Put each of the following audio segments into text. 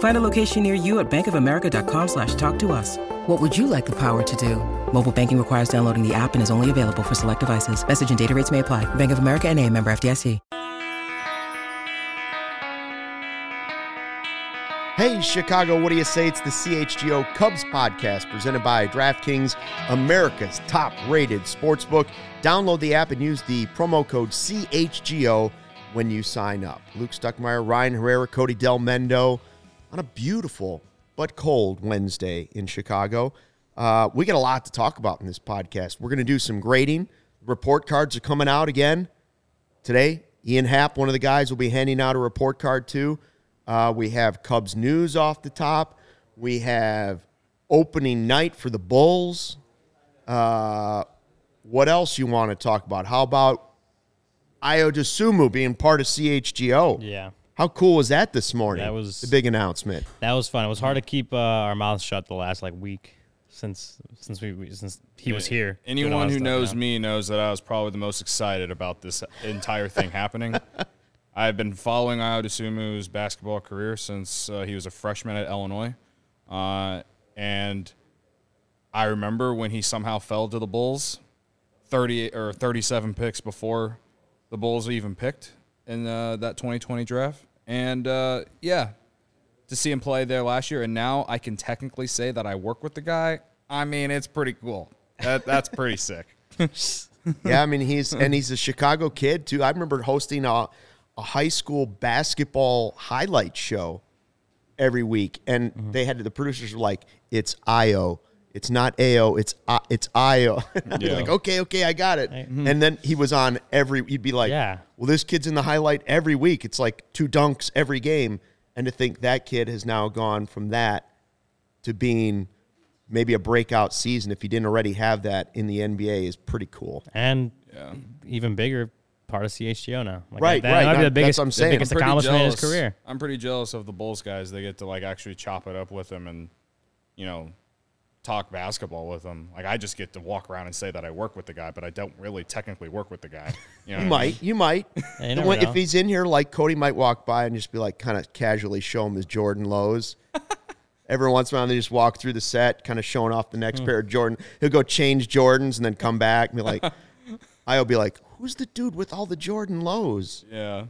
Find a location near you at bankofamerica.com slash talk to us. What would you like the power to do? Mobile banking requires downloading the app and is only available for select devices. Message and data rates may apply. Bank of America and a member FDIC. Hey, Chicago, what do you say? It's the CHGO Cubs podcast presented by DraftKings, America's top rated sportsbook. Download the app and use the promo code CHGO when you sign up. Luke Stuckmeyer, Ryan Herrera, Cody Delmendo on a beautiful but cold Wednesday in Chicago. Uh, we got a lot to talk about in this podcast. We're going to do some grading. Report cards are coming out again today. Ian Happ, one of the guys, will be handing out a report card too. Uh, we have Cubs news off the top. We have opening night for the Bulls. Uh, what else you want to talk about? How about Ayo Dosunmu being part of CHGO? Yeah. How cool was that this morning? That was- the big announcement. That was fun. It was hard to keep uh, our mouths shut the last like week since since we, we since he was here. Anyone who knows you me knows that I was probably the most excited about this entire thing happening. I've been following Ayo Dosunmu's basketball career since uh, he was a freshman at Illinois, uh, and I remember when he somehow fell to the Bulls, thirty or thirty-seven picks before the Bulls even picked in uh, that 2020 draft, and uh, yeah, to see him play there last year, and now I can technically say that I work with the guy. I mean, it's pretty cool. That, that's pretty sick. yeah, I mean he's and he's a Chicago kid too. I remember hosting a, a high school basketball highlight show every week, and Mm-hmm. they had the producers were like, "It's Ayo, it's not Ao, it's I- it's Ayo." Yeah. like, "Okay, okay, I got it." mm-hmm. And then he was on every. You'd be like, Yeah. well, this kid's in the highlight every week. It's like two dunks every game, and to think that kid has now gone from that to being." Maybe a breakout season if he didn't already have that in the NBA is pretty cool. and Yeah. even bigger part of CHGO now. Like, Right, that, right. That might be the biggest, that's what I'm saying. the biggest I'm pretty accomplishment in his career. I'm pretty jealous of the Bulls guys. They get to like actually chop it up with him and, you know, talk basketball with him. Like I just get to walk around and say that I work with the guy, but I don't really technically work with the guy. You, know You what I mean? might, you might. You When- if he's in here, like Cody might walk by and just be like, kind of casually show him his Jordan lows. Every once in a while, they just walk through the set, kind of showing off the Hmm. next pair of Jordan. He'll go change Jordans and then come back and be like, I'll be like, who's the dude with all the Jordan lows? Yeah.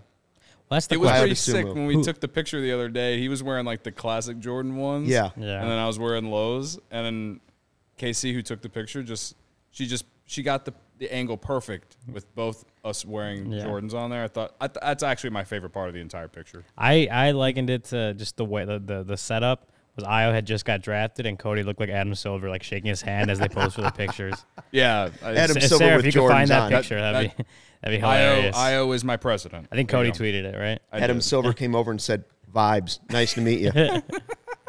Well, that's the It was question. pretty sick when we Who- took the picture the other day. He was wearing like the classic Jordan ones. Yeah. Yeah. And then I was wearing lows. And then Casey, who took the picture, just she just she got the, the angle perfect with both us wearing Yeah. Jordans on there. I thought I th- that's actually my favorite part of the entire picture. I, I likened it to just the way the, the, the setup was Ayo had just got drafted and Cody looked like Adam Silver like shaking his hand as they posed for the pictures. Yeah. I- Adam Sa- Silver Sarah, with if you could find that on. picture, That- that'd be that'd be Ayo, hilarious. Ayo is my president. I think There you Cody tweeted it, right? I Adam did. Silver came over and said, Vibes. Nice to meet you.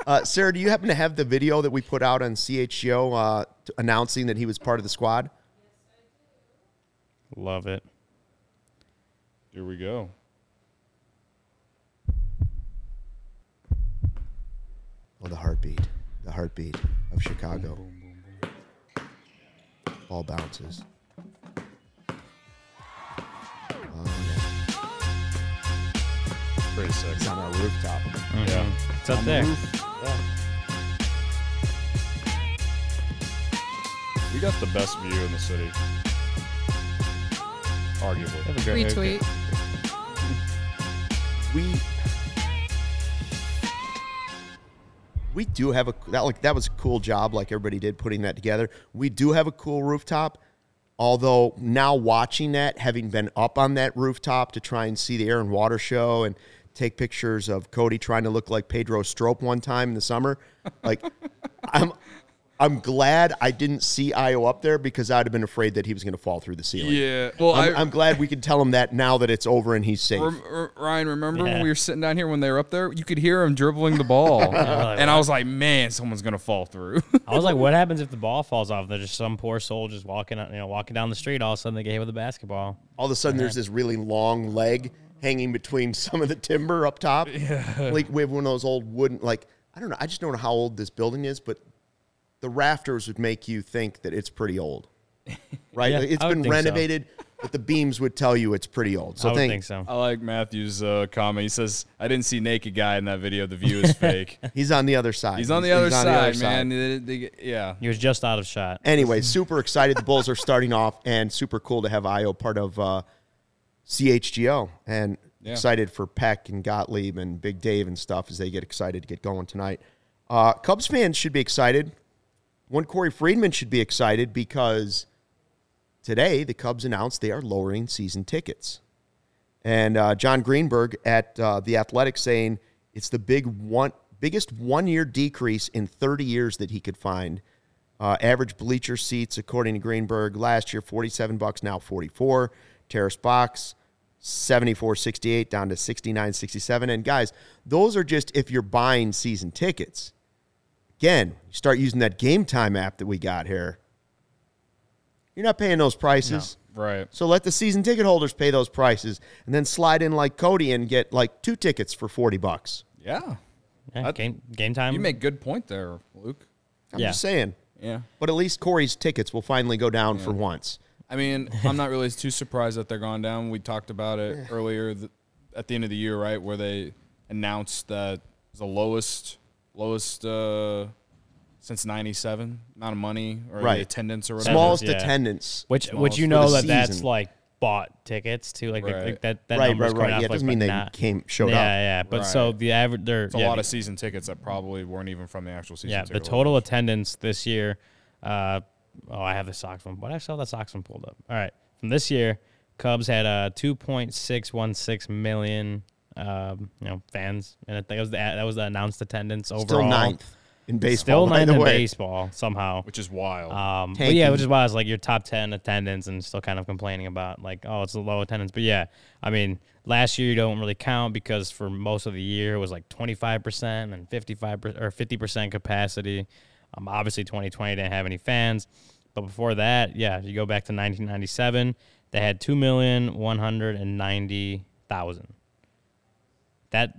uh, Sarah, do you happen to have the video that we put out on CHGO uh, t- announcing that he was part of the squad? Love it. Here we go. Oh, the heartbeat. The heartbeat of Chicago. Ball bounces. Oh, yeah. Pretty sick. It's on our rooftop. Uh-huh. Yeah. It's up there. We got the best view in the city. Arguably. Have a great- Retweet. We we do have a that like that was a cool job like everybody did putting that together. We do have a cool rooftop. Although now watching that, having been up on that rooftop to try and see the air and water show and take pictures of Cody trying to look like Pedro Strop one time in the summer, like I'm I'm glad I didn't see Ayo up there because I'd have been afraid that he was going to fall through the ceiling. Yeah. Well, I'm, I, I'm glad we can tell him that now that it's over and he's safe. Rem- R- Ryan, remember when we were sitting down here when they were up there? You could hear him dribbling the ball, and I was like, "Man, someone's gonna fall through." I was like, what happens if the ball falls off? There's just some poor soul just walking, you know, walking down the street. All of a sudden, they get hit with a basketball. All of a sudden, there's this really long leg hanging between some of the timber up top. Yeah. Like we have one of those old wooden, like, I don't know. I just don't know how old this building is, but the rafters would make you think that it's pretty old. Right? Yeah, Like, it's I been think so. renovated, but the beams would tell you it's pretty old. So I think, think so. I like Matthew's uh, comment. He says, "I didn't see naked guy in that video. The view is fake." he's on the other side. He's on the other side, man. They- they- yeah. He was just out of shot. Anyway, super excited. The Bulls are starting off, and super cool to have Ayo part of uh, CHGO, and Yeah. excited for Peck and Gottlieb and Big Dave and stuff as they get excited to get going tonight. Uh, Cubs fans should be excited. One Corey Friedman should be excited because today the Cubs announced they are lowering season tickets, and uh, Jon Greenberg at uh, the Athletic saying it's the big one biggest one year decrease in 30 years that he could find. Uh, average bleacher seats, according to Greenberg, last year 47 bucks, now 44. Terrace box 74.68 down to 69.67. And guys, those are just if you're buying season tickets. Again, you start using that game time app that we got here. You're not paying those prices. Right. So let the season ticket holders pay those prices and then slide in like Cody and get like two tickets for 40 bucks. Yeah. Yeah, game game time. You make good point there, Luke. I'm Yeah. just saying. Yeah. But at least Corey's tickets will finally go down for once. I mean, I'm not really too surprised that they're gone down. We talked about it earlier th- at the end of the year, right, where they announced that the lowest, lowest uh, since '97 amount of money or Right. the attendance or whatever. Smallest yeah. attendance. which small which you for know the that that's season. like bought tickets too. Like, like- Right. like that that Right, number's right, coming right. off, Yeah, it like, doesn't but mean they not- came- showed yeah, up. Yeah, But so the average they're It's a yeah, lot the- of season tickets that probably weren't even from the actual season. yeah. The ticket total holders. attendance this year. Uh, oh, I have the Sox one. but I saw that Sox one pulled up. All right, from this year, Cubs had uh, two point six one six million. Um, you know, fans, and I think it was the, that was the announced attendance overall. Still ninth in baseball. Still ninth in way. baseball somehow. which is wild. Um, but yeah, which is why I was like your top ten attendance and still kind of complaining about like oh it's a low attendance. But yeah, I mean last year you don't really count because for most of the year it was like twenty five percent and fifty five or fifty percent capacity. Um, obviously 2020 didn't have any fans, but before that, yeah, you go back to 1997, they had two million one hundred and ninety thousand. That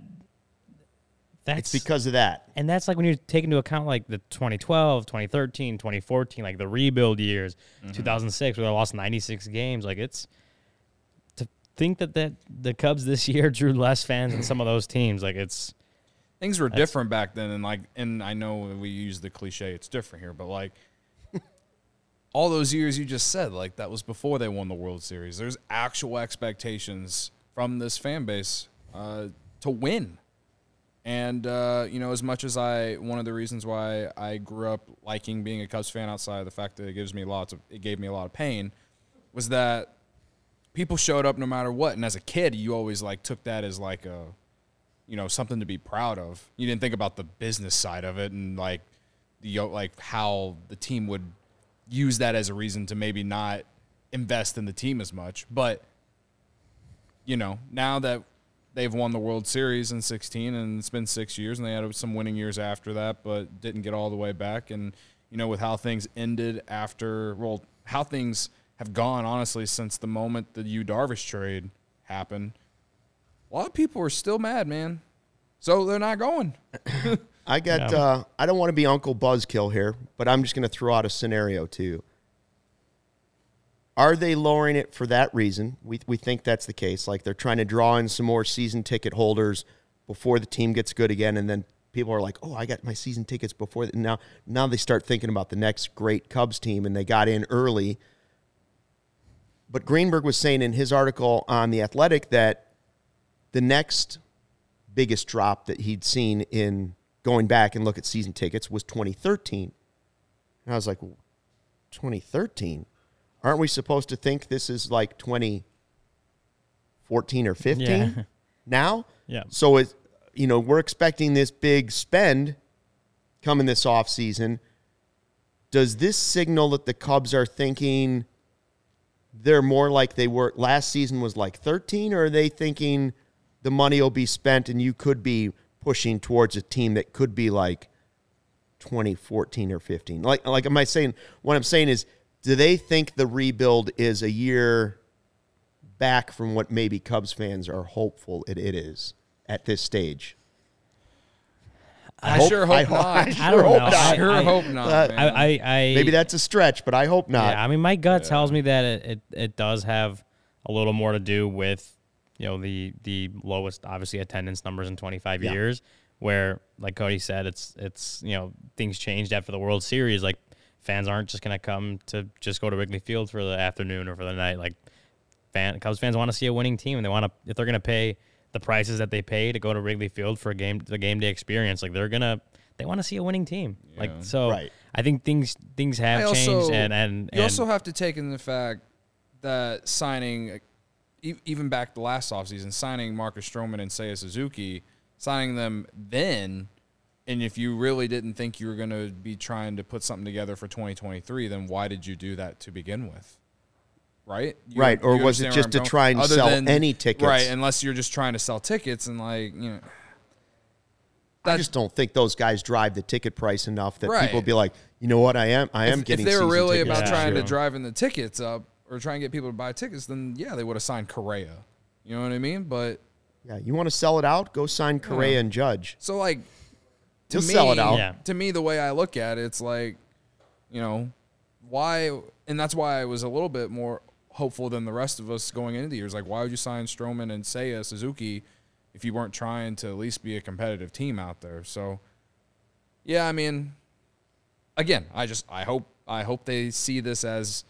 that's It's because of that. and that's like when you take into account like the 2012, 2013, 2014, like the rebuild years, 2006 where they lost 96 games. Like it's to think that that the Cubs this year drew less fans than some of those teams. Like it's Things were different back then, and like, and I know we use the cliche, it's different here, but like, all those years you just said, like that was before they won the World Series. There's actual expectations from this fan base uh, to win, and uh, you know, as much as I, one of the reasons why I grew up liking being a Cubs fan, outside of the fact that it gives me lots of, it gave me a lot of pain, was that people showed up no matter what, and as a kid, you always like took that as like a you know something to be proud of. You didn't think about the business side of it and like the like how the team would use that as a reason to maybe not invest in the team as much. But you know, now that they've won the World Series in 16 and it's been 6 years and they had some winning years after that but didn't get all the way back and you know with how things ended after well how things have gone honestly since the moment the Yu Darvish trade happened a lot of people are still mad, man. So they're not going. I got. Yeah. Uh, I don't want to be Uncle Buzzkill here, but I'm just going to throw out a scenario to you. Are they lowering it for that reason? We we think that's the case. Like they're trying to draw in some more season ticket holders before the team gets good again, and then people are like, "Oh, I got my season tickets before." th-" Now now they start thinking about the next great Cubs team, and they got in early. But Greenberg was saying in his article on the Athletic that the next biggest drop that he'd seen in going back and look at season tickets was 2013. And I was like, 2013? Aren't we supposed to think this is like 2014 or 15 Yeah. now? Yeah. So it, you know, we're expecting this big spend coming this off season. Does this signal that the Cubs are thinking they're more like they were last season was like 13 or are they thinking the money will be spent and you could be pushing towards a team that could be like 2014 or 15 like like am i saying what i'm saying is do they think the rebuild is a year back from what maybe cubs fans are hopeful it, it is at this stage I, hope- sure hope ho- not. I I sure don't hope know. not. I I, sure I- hope not. Uh, man. I, I, I maybe that's a stretch but i hope not Yeah, I mean, my gut tells me that it, it, it does have a little more to do with, you know, the the lowest obviously attendance numbers in 25 Yeah. years, where like Cody said, it's it's you know things changed after the World Series. Like fans aren't just gonna come to just go to Wrigley Field for the afternoon or for the night. Like fan Cubs fans want to see a winning team, and they want to if they're gonna pay the prices that they pay to go to Wrigley Field for a game the game day experience. Like they're gonna they want to see a winning team. Like so, Right. I think things things have I changed, also- and and, you and also have to take in the fact that signing, even back the last offseason, signing Marcus Stroman and Seiya Suzuki, signing them then, and if you really didn't think you were going to be trying to put something together for 2023, then why did you do that to begin with? Right? You- Right, or was it just to I'm try and? Other sell than- any tickets? Right, unless you're just trying to sell tickets and like, you know. I just don't think those guys drive the ticket price enough that Right. people be like, you know what, I am, I am if, getting. if they were really about this trying year. to driving the tickets up or trying to get people to buy tickets, then yeah, they would have signed Correa. You know what I mean? But Yeah, you want to sell it out? Go sign Correa Yeah. and Judge. so like to He'll me, sell it out. Yeah. to me, the way I look at it, it's like, you know, why, and that's why I was a little bit more hopeful than the rest of us going into the years. Like, why would you sign Stroman and Seiya Suzuki if you weren't trying to at least be a competitive team out there? So, yeah, I mean, again, I just I hope I hope they see this as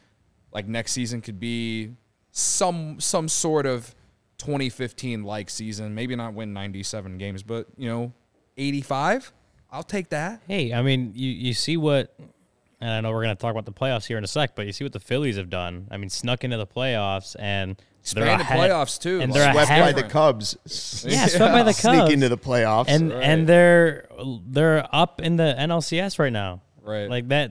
like next season could be some some sort of 2015 like season. Maybe not win 97 games, but you know, 85. I'll take that. Hey, I mean, you, you see what, and I know we're going to talk about the playoffs here in a sec, but you see what the Phillies have done. I mean, snuck into the playoffs and they're Expanded ahead- playoffs, too. and Like, they're Swept ahead, by the Cubs. Yeah, swept by the Cubs. Sneak Cubs. into the playoffs. and Right. and they're they're up in the NLCS right now. Right. like that.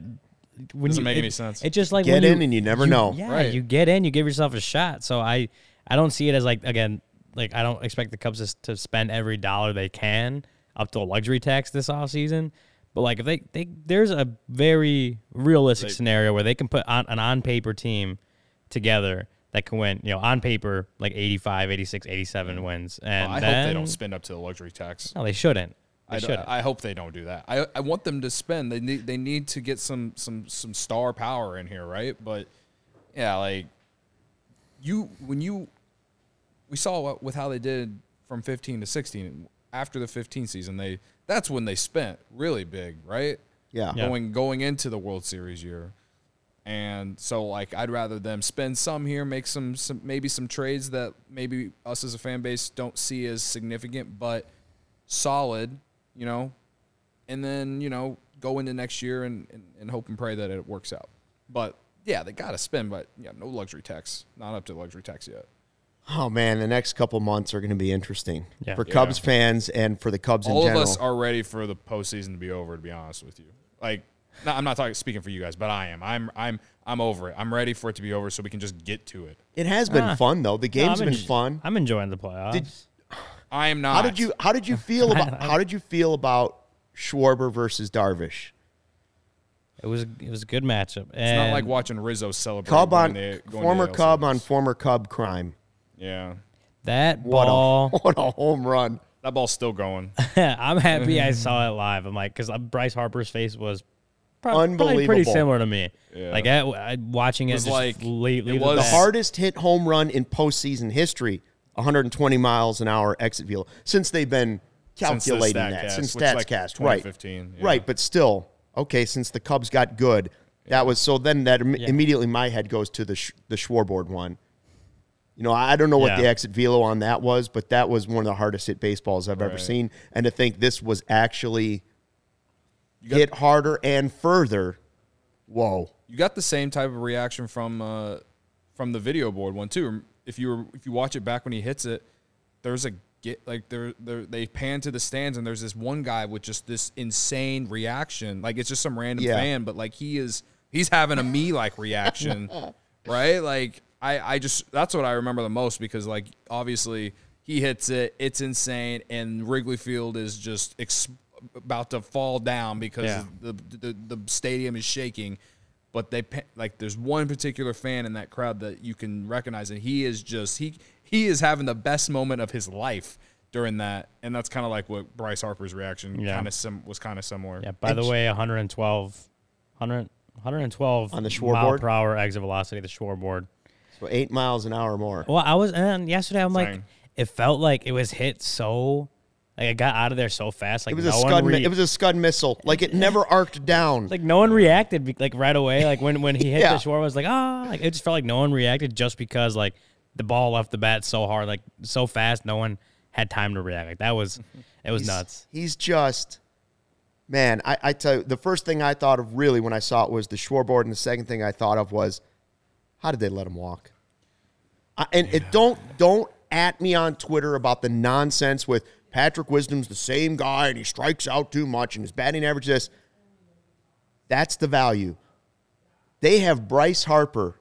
When Doesn't you, make it, any sense. It just like Get when in and you never you- know. Yeah, Right. you get in, you give yourself a shot. So I I don't see it as like again like I don't expect the Cubs to, to spend every dollar they can up to a luxury tax this offseason. But like if they, they there's a very realistic scenario where they can put on, an on paper team together that can win, you know, on paper like 85, 86, 87 wins. Oh, and I hope they don't spend up to the luxury tax. No, they shouldn't. They I, shouldn't. I hope they don't do that. I, I want them to spend. They need they need to get some some some star power in here, right? But yeah, like you when you we saw what, with how they did from 15 to 16 after the 15 season, they that's when they spent really big, right? Yeah. Yeah. Going going into the World Series year. And so like I'd rather them spend some here, make some, some maybe some trades that maybe us as a fan base don't see as significant, but solid, you know, and then you know go into next year and, and, and hope and pray that it works out. But yeah, they got to spend, but yeah, no luxury tax, not up to luxury tax yet. Oh man, the next couple months are going to be interesting Yeah. for Yeah. Cubs fans and for the Cubs All in of general. us are ready for the postseason to be over. To be honest with you, like, no, I'm not talking speaking for you guys, but I am. I'm I'm I'm over it. I'm ready for it to be over so we can just get to it. it has been Ah. fun though. The No, game's I'm been enj- fun. I'm enjoying the playoffs. Did- I am not. How did you How did you feel about How did you feel about Schwarber versus Darvish? it was it was a good matchup. It's not like watching Rizzo celebrate. Cub going on to- going to the former Cub on former Cub crime. Yeah, that What ball. a what a home run! that ball's still going. I'm happy I saw it live. I'm like, because uh, Bryce Harper's face was prob- probably pretty similar to me. Yeah. Like I, I, watching it, was just like- late, it was- The hardest hit home run in postseason history, 120 miles an hour exit velo, since they've been Since the calculating that StatCast, since which is like Statcast, right? 2015, yeah. Right, but still, okay. Since the Cubs got good, that was so. Then that Im- immediately my head goes to the sh- the Schwarboard one. You know, I don't know what Yeah. the exit velo on that was, but that was one of the hardest hit baseballs I've ever seen. And to think this was actually got- hit harder and further, whoa! you got the same type of reaction from uh, from the video board one too. If you were, if you watch it back when he hits it, there's a get like there there they pan to the stands and there's this one guy with just this insane reaction. Like it's just some random Yeah. fan, but like he is he's having a me like reaction, right? Like I I just that's what I remember the most because like obviously he hits it, it's insane, and Wrigley Field is just ex- about to fall down because Yeah. the, the the stadium is shaking. But they like there's one particular fan in that crowd that you can recognize, and he is just he he is having the best moment of his life during that, and that's kind of like what Bryce Harper's reaction Yeah. kind of sim- was kind of similar. Yeah. By the way, 112, 100, 112 On the mile Schwarboard? per hour exit velocity. The Schwarboard. So eight miles an hour more. Well, I was and yesterday. I'm like, Same. it felt like it was hit so, like it got out of there so fast. Like It was no a one scud. mi- re- it was a scud missile. Like it never arced down. like no one reacted like right away. Like when when he hit Yeah. the shore, I was like, ah, like it just felt like no one reacted just because like the ball left the bat so hard, like so fast, no one had time to react. Like that was, it was He's- nuts. He's just, man. I, I tell you, the first thing I thought of really when I saw it was the Schwarboard, and the second thing I thought of was, how did they let him walk? I, and it don't don't at me on Twitter about the nonsense with Patrick Wisdom's the same guy and he strikes out too much and his batting average is this. That's the value. They have Bryce Harper,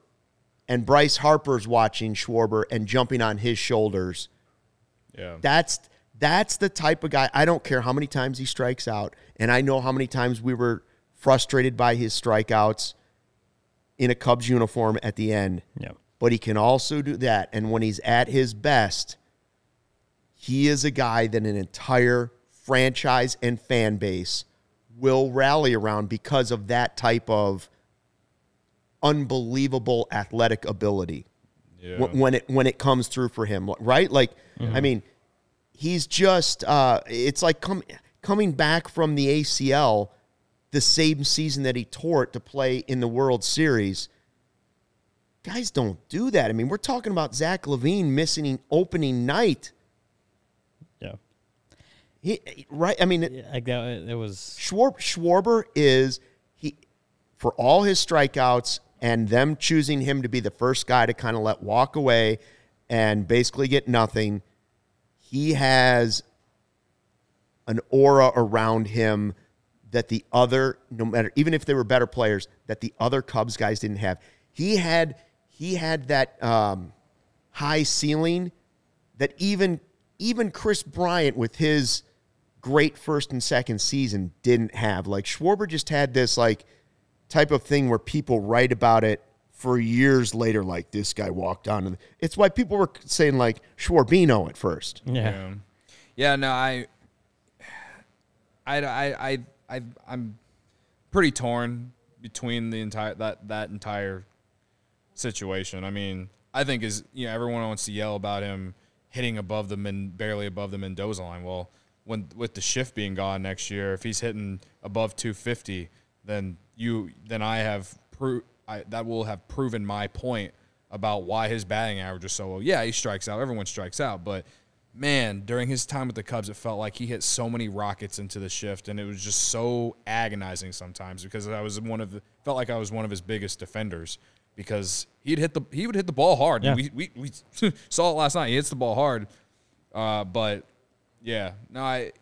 and Bryce Harper's watching Schwarber and jumping on his shoulders. Yeah. That's that's the type of guy. I don't care how many times he strikes out, and I know how many times we were frustrated by his strikeouts in a Cubs uniform at the end. Yeah. But he can also do that, and when he's at his best, he is a guy that an entire franchise and fan base will rally around because of that type of unbelievable athletic ability Yeah. when it when it comes through for him, right? Like, I mean, he's just uh, it's like com- coming back from the ACL the same season that he tore it to play in the World Series. Guys don't do that. I mean, we're talking about Zach LaVine missing opening night. Yeah. He, right? I mean, Yeah, Like that, it was. Schwar- Schwarber is he for all his strikeouts and them choosing him to be the first guy to kind of let walk away and basically get nothing. He has an aura around him that the other no matter even if they were better players that the other Cubs guys didn't have. He had he had that um, high ceiling that even even Kris Bryant with his great first and second season didn't have. Like Schwarber just had this like type of thing where people write about it for years later. Like this guy walked on, and it's why people were saying like Schwarbino at first. Yeah. Yeah. Yeah, no, I, I, I, I, I, I'm pretty torn between the entire that that entire situation. I mean, I think is you know everyone wants to yell about him hitting above the men, barely above the Mendoza line. Well, when with the shift being gone next year, if he's hitting above 250, then you then I have pro- I, that will have proven my point about why his batting average is so low. Yeah, he strikes out. Everyone strikes out, but man, during his time with the Cubs, it felt like he hit so many rockets into the shift, and it was just so agonizing sometimes because I was one of the felt like I was one of his biggest defenders because he'd hit the he would hit the ball hard. Yeah. We, we we saw it last night. He hits the ball hard, uh, but yeah, no, I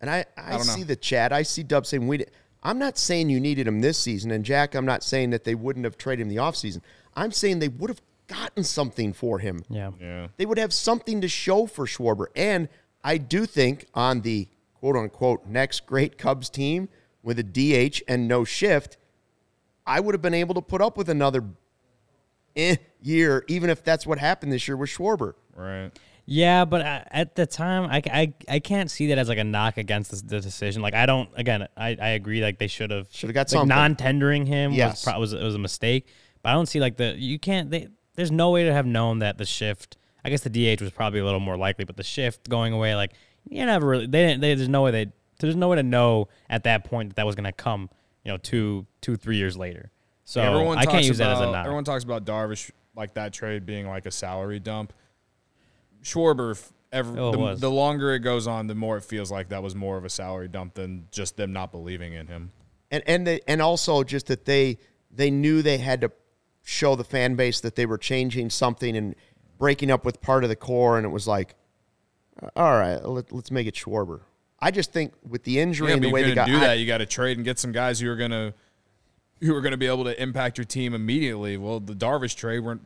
And I, I, don't know. see the chat. I see Dub saying we. I'm not saying you needed him this season, and Jack, I'm not saying that they wouldn't have traded him the offseason. I'm saying they would have gotten something for him. Yeah. yeah. They would have something to show for Schwarber. And I do think on the quote unquote next great Cubs team with a DH and no shift, I would have been able to put up with another eh, year, even if that's what happened this year with Schwarber. Right. Yeah, but I, at the time, I, I, I can't see that as like a knock against the, the decision. Like I don't. Again, I, I agree. Like they should have Should have got like, something. Non-tendering him Yes. was, pro- was was a mistake. But I don't see like the you can't. They, there's no way to have known that the shift. I guess the DH was probably a little more likely, but the shift going away, like you never really. They didn't. They, there's no way they. There's no way to know at that point that that was going to come. You know, two two three years later. So everyone I talks can't use about, that as a knock. Everyone talks about Darvish like that trade being like a salary dump. Schwarber, f- every, Oh, the, the longer it goes on, the more it feels like that was more of a salary dump than just them not believing in him. and and they, and also just that they they knew they had to show the fan base that they were changing something and breaking up with part of the core, and it was like, all right, let, us make it Schwarber. I just think with the injury Yeah, and the way you're they gonna got, do I- that, you got to trade and get some guys who are gonna who are gonna be able to impact your team immediately. Well, the Darvish trade, we're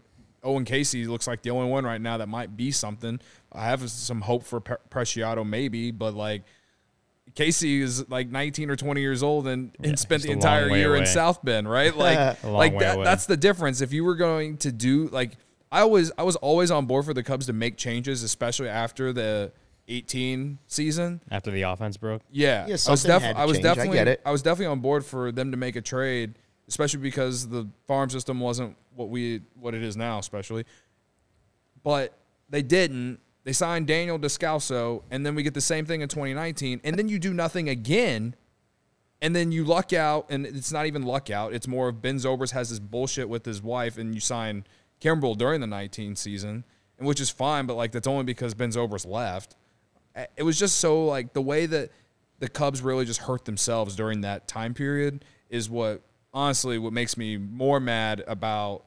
Owen Caissie looks like the only one right now that might be something. I have some hope for Pre- Preciado maybe, but like Caissie is like 19 or 20 years old and, and spent the entire long way year in. South Bend, right? Like, like that, that's the difference. If you were going to do like, I was, I was always on board for the Cubs to make changes, especially after the 18 season. After the offense broke. Yeah, Yeah, I was, something def- had to I was change. I definitely, get it. I was definitely on board for them to make a trade, especially because the farm system wasn't what we, what it is now, especially. But they didn't. They signed Daniel Descalso, and then we get the same thing in 2019, and then you do nothing again, and then you luck out, and it's not even luck out. It's more of Ben Zobrist has this bullshit with his wife, and you sign Kimbrel during the 19 season, and which is fine, but like that's only because Ben Zobrist left. It was just so like the way that the Cubs really just hurt themselves during that time period is what honestly what makes me more mad about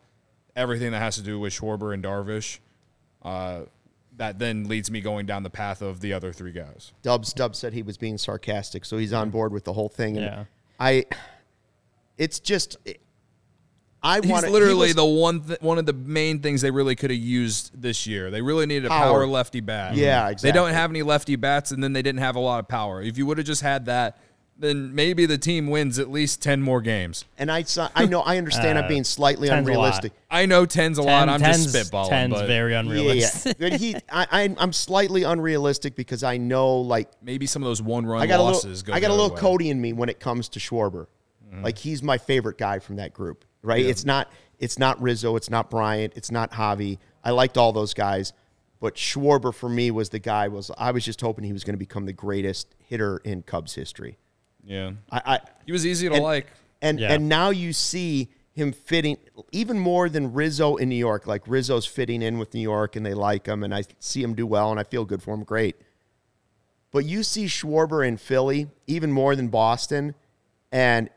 everything that has to do with Schwarber and Darvish. Uh, that then leads me going down the path of the other three guys. Dubs Dubs said he was being sarcastic, so he's on board with the whole thing. And Yeah. I, it's just, I He's want literally the one th- one of the main things they really could have used this year. They really needed a Power. power, lefty bat. Yeah, exactly. They don't have any lefty bats, and then they didn't have a lot of power. If you would have just had that, then maybe the team wins at least ten more games. and I I know I understand I'm Uh, being slightly 10's a lot. unrealistic. I know ten's a lot. I'm just spitballing. Ten's but very unrealistic. yeah. But he, I, I, I'm slightly unrealistic because I know like maybe some of those one run I got a losses little, go I got a little way. Cody in me when it comes to Schwarber. Like he's my favorite guy from that group, right? It's not, it's not Rizzo, it's not Bryant, it's not Javi. I liked all those guys, but Schwarber for me was the guy. Was I was just hoping he was going to become the greatest hitter in Cubs history. Yeah, I, I he was easy to and, like. and Yeah. and now you see him fitting even more than Rizzo in New York. Like Rizzo's fitting in with New York, and they like him, and I see him do well, and I feel good for him. Great. But you see Schwarber in Philly even more than Boston, and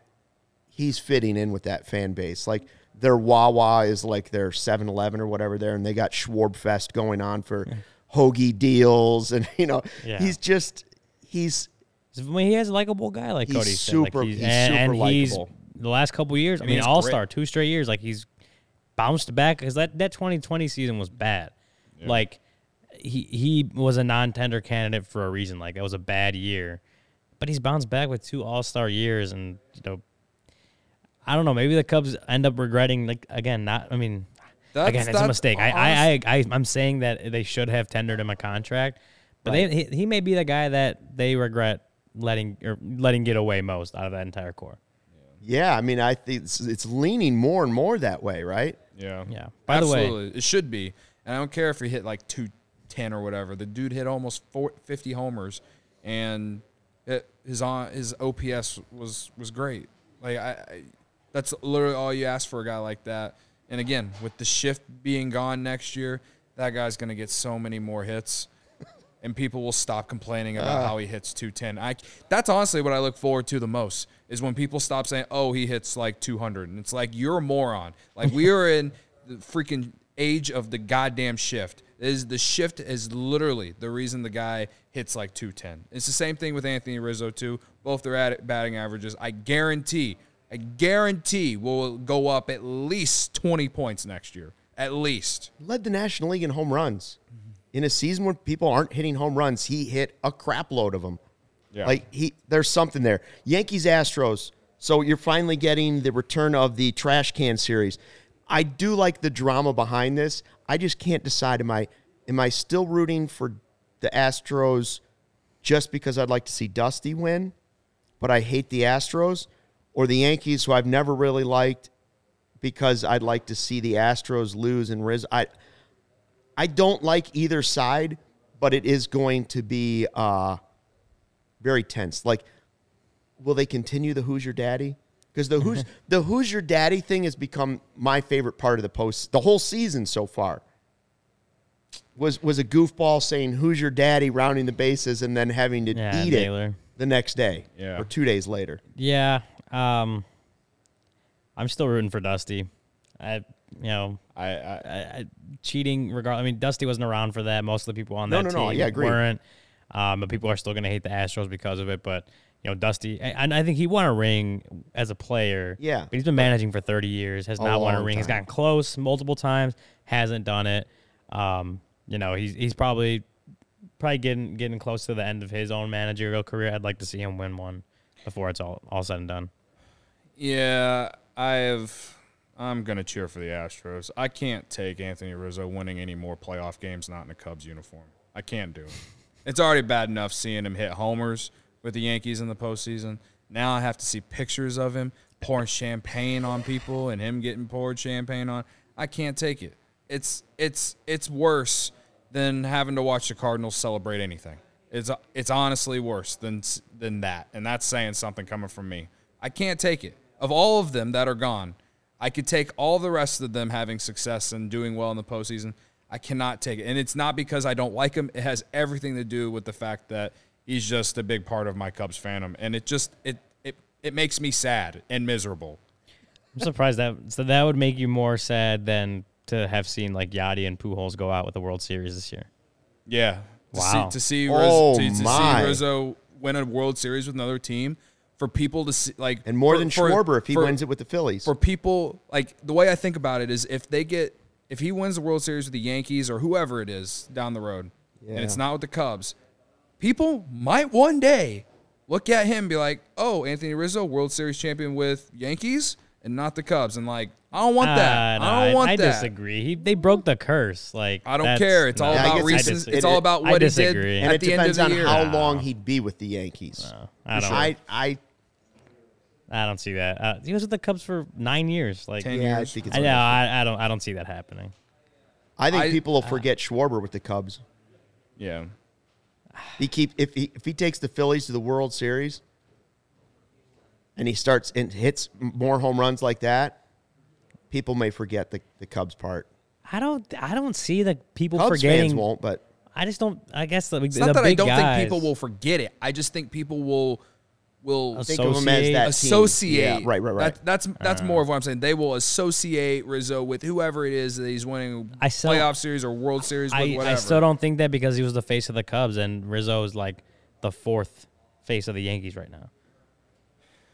he's fitting in with that fan base. Like their Wawa is like their 7-Eleven or whatever there, and they got Schwarb Fest going on for hoagie deals, and you know Yeah. he's just he's I mean, he has a likable guy like He's Cody said. Like, super- he's, he's and, super and he's likable. the last couple years. I, mean, mean, All Star two straight years. Like he's bounced back because that that 2020 season was bad. Like he he was a non-tender candidate for a reason. Like that was a bad year, but he's bounced back with two All Star years, and you know, I don't know. Maybe the Cubs end up regretting like again. Not. I mean. That's- Again, it's a mistake. I, I, I, I, I'm saying that they should have tendered him a contract, but they, he, he may be the guy that they regret letting or letting get away most out of that entire core. Yeah, I mean, I think it's, it's leaning more and more that way, right? Yeah. Yeah. By the way, it should be. And I don't care if he hit like 210 or whatever. The dude hit almost four, 50 homers and it, his on his OPS was was great. Like I, I that's literally all you ask for a guy like that. And again, with the shift being gone next year, that guy's going to get so many more hits. And people will stop complaining about ah. how he hits 210. I that's honestly what I look forward to the most is when people stop saying, "Oh, he hits like 200." And it's like you're a moron. Like we are in the freaking age of the goddamn shift. Is the shift is literally the reason the guy hits like 210. It's the same thing with Anthony Rizzo too. Both their batting averages, I guarantee, I guarantee will go up at least 20 points next year. At least. Led the National League in home runs. In a season when people aren't hitting home runs, he hit a crap load of them. Yeah. Like he, there's something there. Yankees Astros. So you're finally getting the return of the trash can series. I do like the drama behind this. I just can't decide. Am I, am I still rooting for the Astros just because I'd like to see Dusty win, but I hate the Astros, or the Yankees, who I've never really liked, because I'd like to see the Astros lose and Riz. I I don't like either side, but it is going to be uh, very tense. Like, will they continue the Who's Your Daddy? Because the Who's the Who's Your Daddy thing has become my favorite part of the post the whole season so far. Was was a goofball saying Who's Your Daddy, rounding the bases, and then having to Yeah, eat Naylor. it the next day Yeah. or two days later. yeah, um, I'm still rooting for Dusty. I, you know, I, I I, cheating. Regard. I mean, Dusty wasn't around for that. Most of the people on No, that no, no, team yeah, agreed. weren't. Um, but people are still going to hate the Astros because of it. But you know, Dusty, and I think he won a ring as a player. Yeah, but he's been managing for 30 years. Has A not won a ring. He's gotten close multiple times. Hasn't done it. Um, you know, he's he's probably probably getting getting close to the end of his own managerial career. I'd like to see him win one before it's all all said and done. Yeah, I have. I'm gonna cheer for the Astros. I can't take Anthony Rizzo winning any more playoff games not in a Cubs uniform. I can't do it. It's already bad enough seeing him hit homers with the Yankees in the postseason. Now I have to see pictures of him pouring champagne on people and him getting poured champagne on. I can't take it. It's it's it's worse than having to watch the Cardinals celebrate anything. It's it's honestly worse than than that, and that's saying something coming from me. I can't take it. Of all of them that are gone, I could take all the rest of them having success and doing well in the postseason. I cannot take it, and it's not because I don't like him. It has everything to do with the fact that he's just a big part of my Cubs fandom, and it just it it it makes me sad and miserable. I'm surprised that so that would make you more sad than to have seen like Yadi and Pujols go out with the World Series this year. Yeah. To Wow. See, to see, Oh, to, to see Rizzo win a World Series with another team, for people to see like and more for- than for- Schwarber if he for- wins it with the Phillies. for people like the way I think about it is if they get if he wins the World Series with the Yankees or whoever it is down the road, and it's not with the Cubs, people might one day look at him and be like, "Oh, Anthony Rizzo, World Series champion with Yankees and not the Cubs," and like, I don't want that. Uh, no, I don't want I that. disagree. He, they broke the curse. Like I don't care. It's all no. Yeah, about guess recent. It's all about I what he did and at it the end of depends the on year. how long he'd be with the Yankees. I don't. I, I, I don't see that. Uh, he was with the Cubs for nine years. Like, Ten yeah, I think it's. I know. I, I don't. I don't see that happening. I think I- people will forget Schwarber with the Cubs. Yeah. He keep if he if he takes the Phillies to the World Series, and he starts and hits more home runs like that, people may forget the, the Cubs part. I don't. I don't see the people Cubs forgetting. fans won't, but I just don't. I guess the, It's the not that I don't guys, think people will forget it. I just think people will will think of him as Associate- that team. associate. Yeah, right, right, right. That, that's that's uh-huh. more of what I'm saying. They will associate Rizzo with whoever it is that he's winning I still- playoff series or World Series with. I, whatever. I still don't think that because he was the face of the Cubs and Rizzo is like the fourth face of the Yankees right now.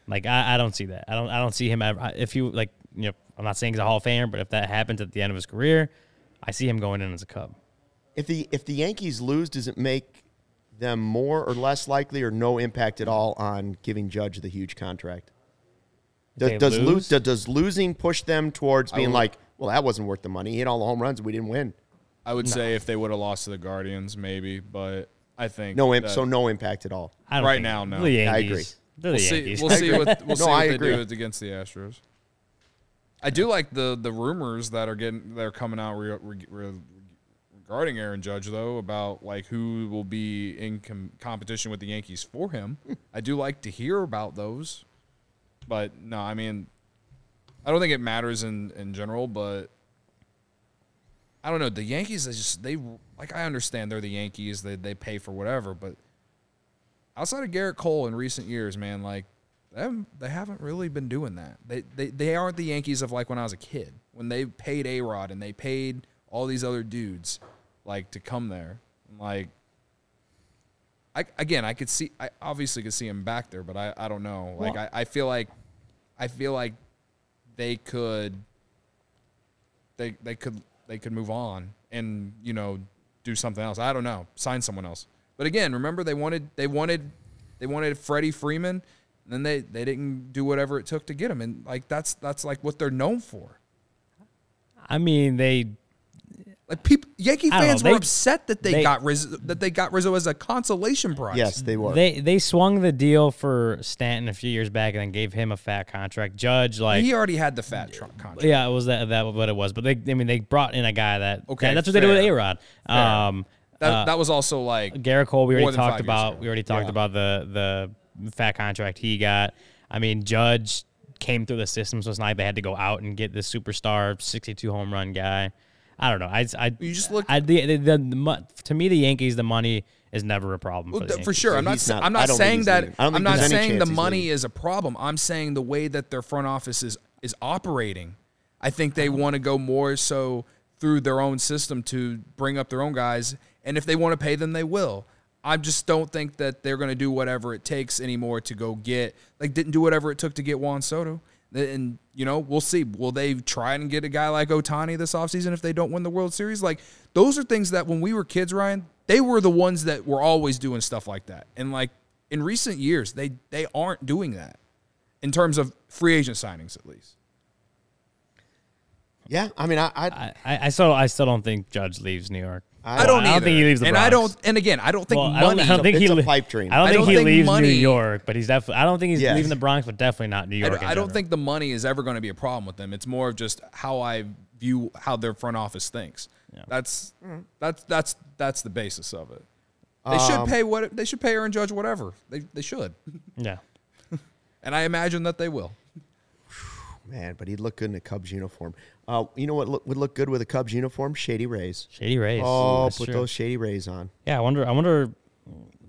Like I, I don't see that. I don't. I don't see him ever. If you like, you know, I'm not saying he's a Hall of Famer, but if that happens at the end of his career, I see him going in as a Cub. if the if the Yankees lose, does it make them more or less likely, or no impact at all on giving Judge the huge contract? Does they does, lose? lo- does losing push them towards being would- like, well, that wasn't worth the money. He hit all the home runs, we didn't win. I would say if they would have lost to the Guardians, maybe, but I think No, imp- that- so no impact at all. I don't Right now, no. The Yeah, I Yankees. agree. They're We'll the see. Yankees. We'll see what we'll No, see I they agree. do against the Astros. I do like the the rumors that are getting that are coming out re, re, re, regarding Aaron Judge though about like who will be in com- competition with the Yankees for him. I do like to hear about those, but no, I mean, I don't think it matters in in general, but. I don't know. The Yankees, they just they like. I understand they're the Yankees. They they pay for whatever, but outside of Gerrit Cole in recent years, man, like them, they haven't really been doing that. They, they they aren't the Yankees of like when I was a kid when they paid A Rod and they paid all these other dudes like to come there. Like, I again, I could see, I obviously could see him back there, but I I don't know. Like Well- I, I feel like, I feel like they could, they they could they could move on and you know do something else. I don't know, sign someone else. But again, remember they wanted they wanted they wanted Freddie Freeman, and then they they didn't do whatever it took to get him, and like that's that's like what they're known for. I mean, they Like people, Yankee fans know, were upset that they, they- got Rizzo, that they got Rizzo as a consolation prize. Yes, they were. they they swung the deal for Stanton a few years back and then gave him a fat contract. Judge like he already had the fat tr- contract. Yeah, it was that that what it was. But they, I mean, they brought in a guy that. Okay, that's what they did with A. Rod. Um, That, uh, that was also like Gerrit Cole. We already talked about. ago. We already talked Yeah. about the the fat contract he got. I mean, Judge came through the system, so it's not like they had to go out and get this superstar, sixty-two home run guy. I don't know. I, I You just look- I, the, the, the, the, to me, the Yankees, the money is never a problem Well, for, the for Yankees. sure. I'm not. not- I'm not saying that. I don't I'm not saying the money leaving. is a problem. I'm saying the way that their front office is is operating. I think they uh-huh. want to go more so through their own system to bring up their own guys, and if they want to pay them, they will. I just don't think that they're going to do whatever it takes anymore to go get like didn't do whatever it took to get Juan Soto. And you know, we'll see. Will they try and get a guy like Ohtani this offseason if they don't win the World Series? Like those are things that when we were kids, Ryan, they were the ones that were always doing stuff like that. And like in recent years, they they aren't doing that in terms of free agent signings at least. Yeah, I mean, I, I, I, I, I still I still don't think Judge leaves New York. I don't I don't think he leaves the and I don't. And again, I don't think Well, I money. don't, I don't think It's he a pipe dream. I don't I think don't he think leaves money- New York, but he's definitely. I don't think he's Yes. leaving the Bronx, but definitely not New York. don't, in I don't general. think the money is ever going to be a problem with them. It's more of just how I view how their front office thinks. That's that's that's that's the basis of it. They Um, should pay what they should pay Aaron Judge whatever they they should, Yeah. and I imagine that they will. man, but he'd look good in a Cubs uniform. Uh, you know what look, would look good with a Cubs uniform? Shady Rays. Shady Rays. Oh, That's put true. those Shady Rays on. Yeah, I wonder. I wonder.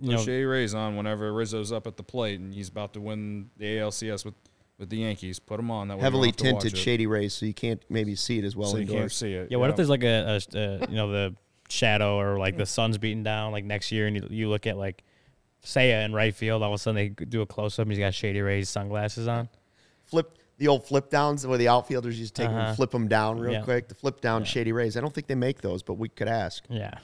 You Put know, Shady Rays on whenever Rizzo's up at the plate and he's about to win the ALCS with, with the Yankees. Put them on. That way Heavily have tinted it. Shady Rays, so you can't maybe see it as well so you indoors. can't see it. yeah. What if there's like a, a, a you know the shadow or like the sun's beating down like next year, and you, you look at like Seiya in right field. All of a sudden they do a close up, and he's got Shady Rays sunglasses on. Flip the old flip downs where the outfielders used to take them Uh-huh. and flip them down real Yeah. quick. The flip down Shady Rays. I don't think they make those, but we could ask. Yeah.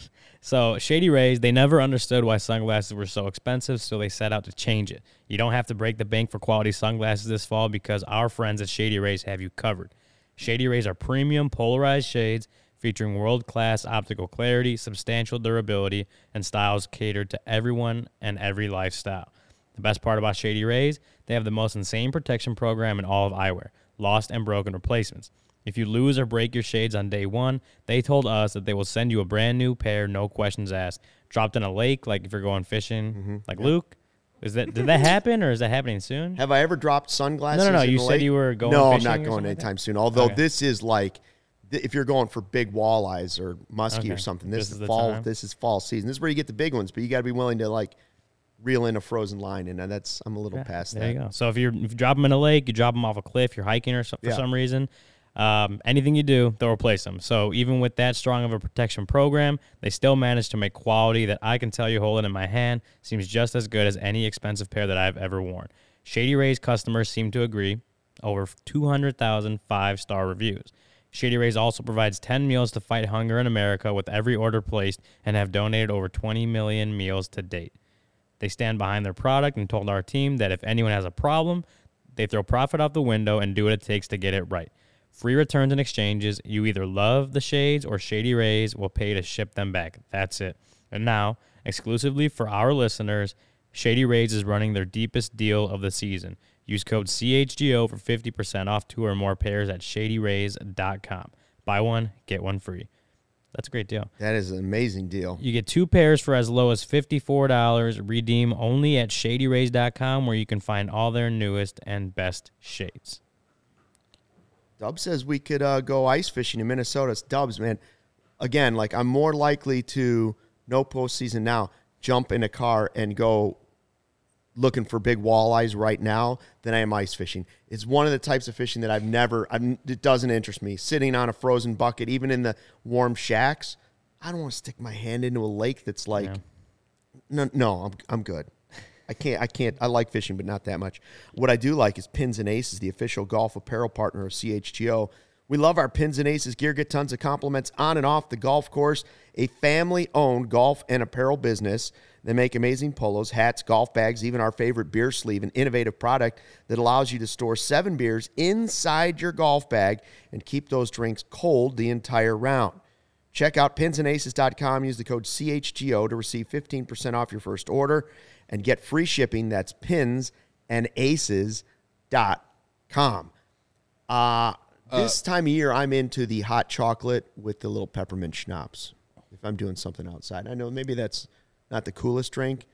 So Shady Rays, they never understood why sunglasses were so expensive, so they set out to change it. You don't have to break the bank for quality sunglasses this fall because our friends at Shady Rays have you covered. Shady Rays are premium polarized shades featuring world-class optical clarity, substantial durability, and styles catered to everyone and every lifestyle. The best part about Shady Rays, they have the most insane protection program in all of eyewear, lost and broken replacements. If you lose or break your shades on day one, they told us that they will send you a brand new pair, no questions asked. Dropped in a lake, like if you're going fishing, Mm-hmm. like Luke. Is that did that happen or is that happening soon? Have I ever dropped sunglasses? No, no, no, you said lake? you were going No, I'm not going something like anytime soon. Although Okay. this is like, if you're going for big walleyes or muskie Okay. or something, this, This is is fall. time. This is fall season. This is where you get the big ones, but you got to be willing to like reel in a frozen line, and that's I'm a little Yeah, past there that. you go. So if you're if you drop them in a lake, you drop them off a cliff, you're hiking or so, for Yeah. some reason, um, anything you do, they'll replace them. So even with that strong of a protection program, they still manage to make quality that I can tell you holding in my hand seems just as good as any expensive pair that I've ever worn. Shady Rays customers seem to agree. Over 200,000 five-star reviews. Shady Rays also provides 10 meals to fight hunger in America with every order placed and have donated over 20 million meals to date. They stand behind their product and told our team that if anyone has a problem, they throw profit out the window and do what it takes to get it right. Free returns and exchanges. You either love the shades or Shady Rays will pay to ship them back. That's it. And now, exclusively for our listeners, Shady Rays is running their deepest deal of the season. Use code CHGO for 50% off two or more pairs at shadyrays.com. Buy one, get one free. That's a great deal. That is an amazing deal. You get two pairs for as low as $54. Redeem only at shadyrays.com where you can find all their newest and best shades. Dub says we could uh, go ice fishing in Minnesota. It's Dubs, man. Again, like I'm more likely to no postseason now jump in a car and go looking for big walleyes right now than I am ice fishing. It's one of the types of fishing that I've never. I'm, it doesn't interest me. Sitting on a frozen bucket, even in the warm shacks, I don't want to stick my hand into a lake that's like, no, no, I'm I'm good. I can't. I can't. I like fishing, but not that much. What I do like is Pins and Aces, the official golf apparel partner of CHGO. We love our Pins and Aces gear. Get tons of compliments on and off the golf course. A family-owned golf and apparel business. They make amazing polos, hats, golf bags, even our favorite beer sleeve, an innovative product that allows you to store seven beers inside your golf bag and keep those drinks cold the entire round. Check out pinsandaces.com. Use the code CHGO to receive 15% off your first order and get free shipping. That's pinsandaces.com. Uh, this time of year, I'm into the hot chocolate with the little peppermint schnapps. If I'm doing something outside, I know maybe that's not the coolest drink.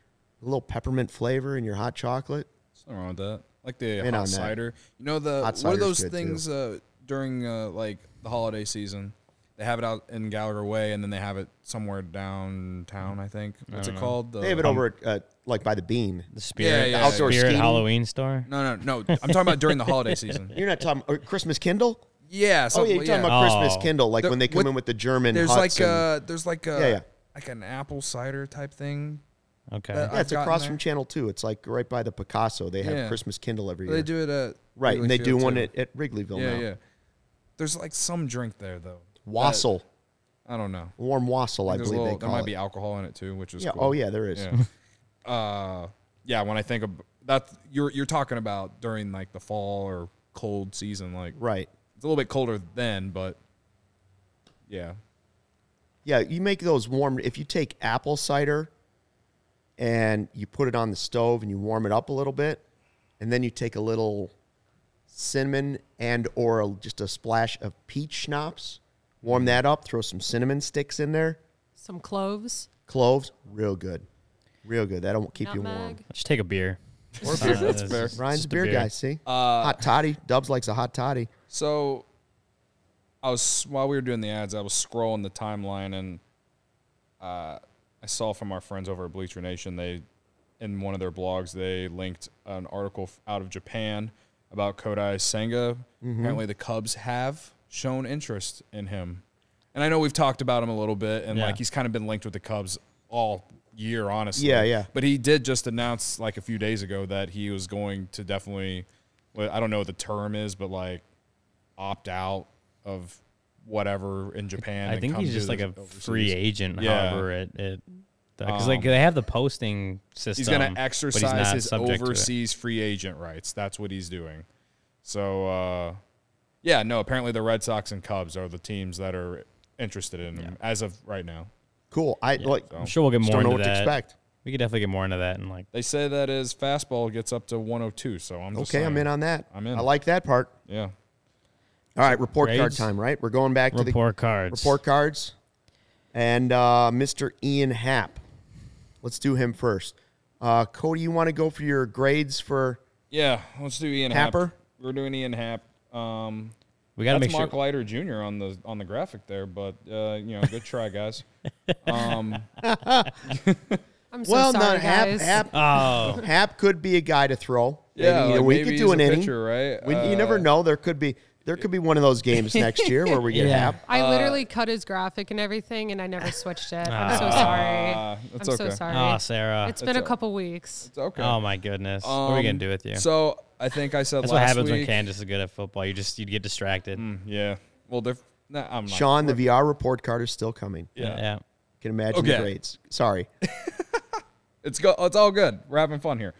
A little peppermint flavor in your hot chocolate. There's nothing wrong with that. Like the In on hot that. cider. You know the Hot what are those things uh, during uh, like the holiday season They have it out in Gallagher Way, and then they have it somewhere downtown. I think. What's it called? The, They have it over at, uh, like by the Bean. The Spirit, yeah, the outdoor Spirit skating. Halloween store. No, no, no. I'm talking about during the holiday season. You're not talking or Christmas Kindle? Yeah. Oh yeah, you're talking about Christmas Oh. Kindle, like The- when they come what- in with the German. There's huts like and- a there's like a Yeah, yeah. like an apple cider type thing. Okay. Uh, yeah, it's I've gotten across there. from Channel Two. It's like right by the Picasso. They have Yeah. Christmas Kindle every year. They do it at right, and they Wrigley do Field, one too. at, at Wrigleyville Yeah, now. yeah. There's like some drink there though. Wassail, I don't know. warm wassail, I There's a believe little, they there call might it. be alcohol in it too, which is yeah. cool. Oh yeah, there is. Yeah. uh, yeah. When I think of that, you're you're talking about during like the fall or cold season. Like Right. it's a little bit colder then, but yeah, Yeah, you make those warm. If you take apple cider and you put it on the stove and you warm it up a little bit, and then you take a little cinnamon and or a, just a splash of peach schnapps, warm that up, throw some cinnamon sticks in there, Some cloves. cloves, real good, real good. That'll keep you warm. Nutmeg. Just take a beer. Or Uh, that's fair. just- Ryan's just a beer, guy. See, Uh, hot toddy. Dubs likes a hot toddy. So I was while we were doing the ads, I was scrolling the timeline and uh, I saw from our friends over at Bleacher Nation, they in one of their blogs they linked an article f- out of Japan about Kodai Senga. Apparently, the Cubs have shown interest in him, and I know we've talked about him a little bit, and Yeah. like he's kind of been linked with the Cubs all year, honestly. Yeah, yeah. But he did just announce like a few days ago that he was going to definitely. Well, I don't know what the term is, but like opt out of whatever in Japan. I think he's just like a overseas. free agent. Yeah. However, it it because like Um, they have the posting system. He's going to exercise his subject to it. overseas free agent rights. That's what he's doing. So, uh, yeah, no. Apparently, the Red Sox and Cubs are the teams that are interested in him as of right now. Cool. I like. I'm sure we'll get more don't know into what to that. expect. We could definitely get more into that and like They say that his fastball gets up to 102. So I'm just Okay, I'm in on that. I'm in. I like that part. Yeah. All right, report card time. Right, we're going back to the report cards. report cards, and uh, Mr. Ian Happ. Let's do him first. Uh, Cody, you want to go for your grades for? Yeah. Let's do Ian Happer? Happ. We're doing Ian Happ. Um, We got to That's make Mark sure. Leiter Jr. on the on the graphic there, but uh, you know, good try, guys. Um, I'm so well, sorry, no, Happ, guys. Happ, Oh, Happ could be a guy to throw. yeah, maybe, like a week maybe could he's do an a inning. pitcher, right? We, you Uh, never know. There could be there could be one of those games next year where we get Yeah. Happ. I Uh, literally cut his graphic and everything, and I never switched it. I'm so Ah. sorry. Uh, that's I'm okay. so sorry. oh, Sarah. It's been a couple weeks. It's okay. Oh my goodness. what are we gonna Um, do with you? So I think I said That's what last happens when week. Candace is good at football. You just you get distracted. Mm, yeah. Well, they're. Nah, I'm not. Sean, the Villar report card is still coming. Yeah. yeah. Can imagine the Okay. grades. Sorry. It's go. It's all good. We're having fun here.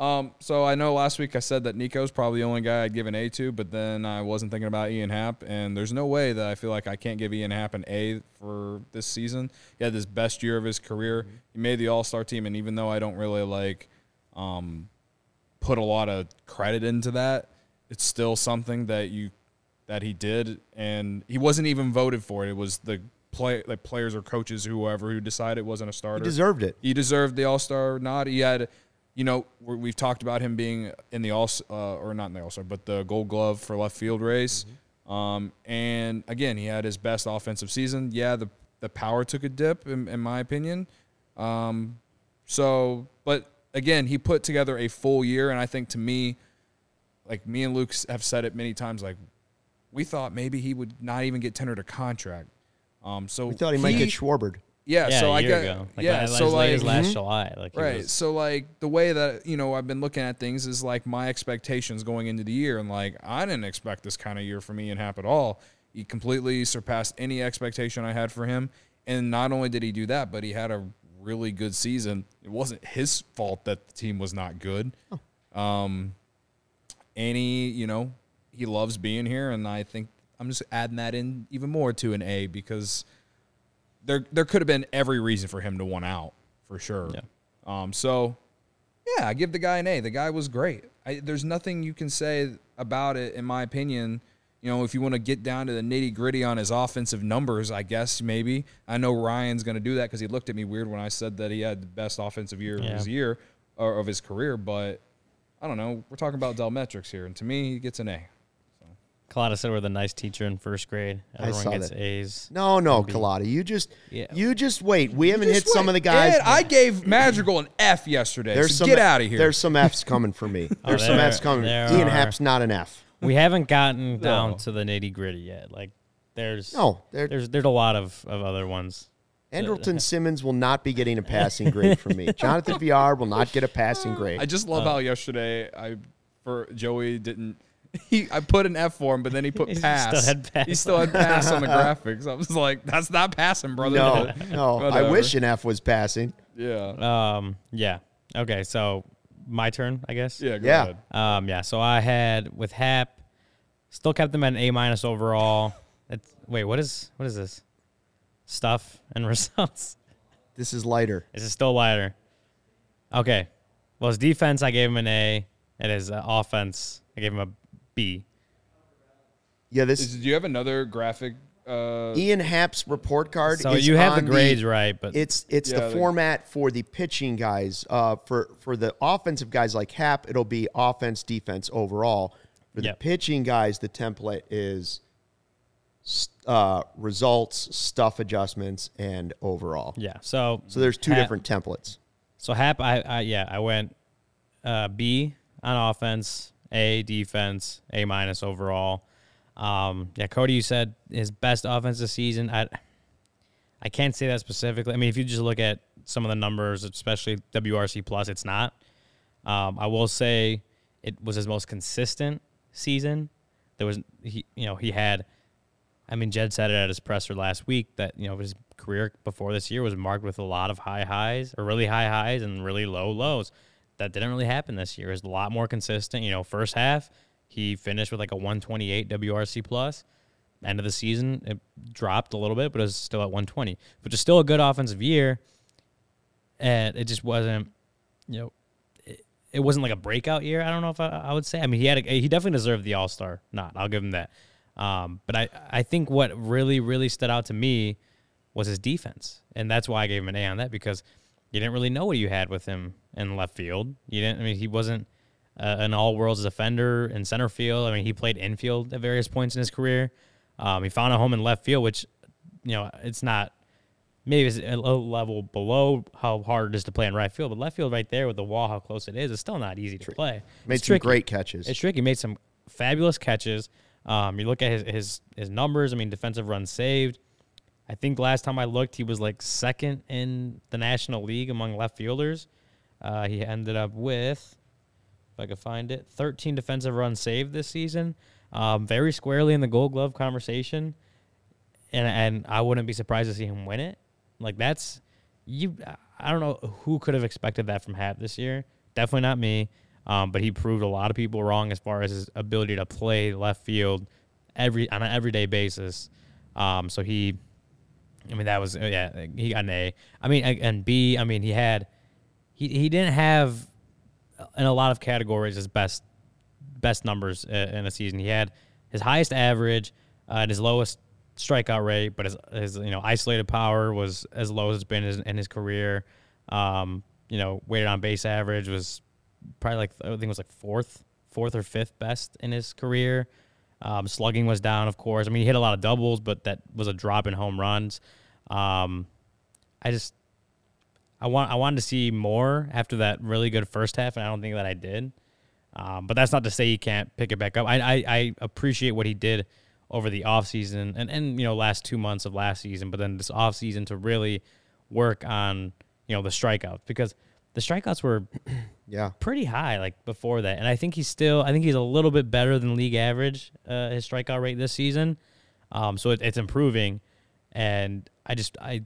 Um, so I know last week I said that Nico's probably the only guy I'd give an A to, but then I wasn't thinking about Ian Happ, and there's no way that I feel like I can't give Ian Happ an A for this season. He had this best year of his career. He made the All Star team, and even though I don't really like um, put a lot of credit into that, it's still something that you that he did, and he wasn't even voted for it. It was the play like players or coaches, whoever who decided it wasn't a starter. He deserved it. He deserved the All Star nod. He had, you know, we- we've talked about him being in the All uh, or not in the All Star, but the Gold Glove for left field race. Um, and again, he had his best offensive season. Yeah, the the power took a dip, in, in my opinion. Um, so, but again, he put together a full year, and I think to me, like me and Luke have said it many times, like we thought maybe he would not even get tendered a contract. Um, so We thought he might get Schwarbered. Yeah, Yeah, so a I year got ago. Like, yeah, so late like as last July, like right. was- So like the way that you know I've been looking at things is like my expectations going into the year, and like I didn't expect this kind of year for me and Happ at all. He completely surpassed any expectation I had for him, and not only did he do that, but he had a really good season. It wasn't his fault that the team was not good. Um, and he, you know, he loves being here, and I think I'm just adding that in even more to an A because there there could have been every reason for him to want out for sure. Yeah. Um. So, yeah, I give the guy an A. The guy was great. I, there's nothing you can say about it, in my opinion. You know, if you want to get down to the nitty gritty on his offensive numbers, I guess maybe I know Ryan's going to do that because he looked at me weird when I said that he had the best offensive year of his year or of his career. But I don't know. We're talking about Dell metrics here, and to me, he gets an A. Kalata said we're the nice teacher in first grade. I Everyone saw gets that. A's. No, no, B. Kalata. You just Yeah. you just wait. We haven't hit Just some of the guys. Ed, I gave Madrigal an F yesterday. there's so some get out of here. There's some F's coming for me. Oh, there's some F's coming. there Ian are. Happ's not an F. We haven't gotten down No. to the nitty gritty yet. Like there's No, there- there's there's a lot of, of other ones. Andrelton Simmons will not be getting a passing grade from me. Jonathan Villar will not get a passing grade. I just love how yesterday I for Joey didn't. He, I put an F for him, but then he put He still pass. had pass. He still had pass on the graphics. I was like, "That's not passing, brother." no, no. I wish an F was passing. Yeah. Um yeah. Okay, so my turn, I guess. Yeah. Go Yeah. ahead. Um, yeah. So I had with Happ, still kept them at an A minus overall. It's, wait, what is what is this? Stuff and results. This is Leiter. This is still Leiter. Okay. Well, his defense, I gave him an A. And his uh, offense, I gave him a B. Yeah, this Is, do you have another graphic? Uh, Ian Happ's report card. So is you have the on grades right, but It's it's Yeah, the the- format for the pitching guys. Uh, for for the offensive guys like Happ, it'll be offense, defense overall. For the Yep. pitching guys, the template is uh, results, stuff adjustments, and overall. yeah. So So there's two Happ- different templates. So Happ, I, I yeah, I went uh, B on offense, A defense, A minus overall. Um, yeah, Cody, you said his best offense this season. I I can't say that specifically. I mean, if you just look at some of the numbers, especially WRC plus, it's not. Um, I will say it was his most consistent season. There was he, you know, he had. I mean, Jed said it at his presser last week that you know his career before this year was marked with a lot of high highs or really high highs and really low lows. That didn't really happen this year. Was a lot more consistent. You know, first half he finished with like a 128 WRC plus. End of the season it dropped a little bit, but it was still at 120, which is still a good offensive year. And it just wasn't, you know, it, it wasn't like a breakout year. I don't know if I, I would say. I mean, he had a, he definitely deserved the All Star. Not, I'll give him that. Um, but I, I think what really, really stood out to me was his defense, and that's why I gave him an A on that because you didn't really know what you had with him in left field. You didn't. I mean, he wasn't uh, an all worlds defender in center field. I mean, he played infield at various points in his career. Um, he found a home in left field, which you know it's not maybe it's a level below how hard it is to play in right field, but left field right there with the wall, how close it is, it's still not easy to play. Made It's some tricky. great catches. It's tricky. Made some fabulous catches. Um, you look at his, his his numbers. I mean, defensive runs saved. I think last time I looked, he was like second in the National League among left fielders. Uh, he ended up with, if I could find it, 13 defensive runs saved this season. Um, very squarely in the Gold Glove conversation, and and I wouldn't be surprised to see him win it. Like that's you. I don't know who could have expected that from Happ this year. Definitely not me. Um, but he proved a lot of people wrong as far as his ability to play left field every on an everyday basis. Um, so he, I mean, that was uh, yeah, he got an A. I mean, and B. I mean, he had he he didn't have in a lot of categories his best best numbers uh, in a season. He had his highest average uh, and his lowest strikeout rate, but his, his you know isolated power was as low as it's been in his, in his career. Um, you know, weighted on base average was probably like I think it was like fourth, fourth or fifth best in his career. Um, slugging was down, of course. I mean, he hit a lot of doubles, but that was a drop in home runs. Um, I just I want I wanted to see more after that really good first half, and I don't think that I did. Um, but that's not to say he can't pick it back up. I, I, I appreciate what he did over the offseason and, and you know last two months of last season, but then this offseason to really work on you know the strikeouts because the strikeouts were yeah. pretty high like before that, and I think he's still I think he's a little bit better than league average uh, his strikeout rate this season. Um, so it, it's improving, and I just I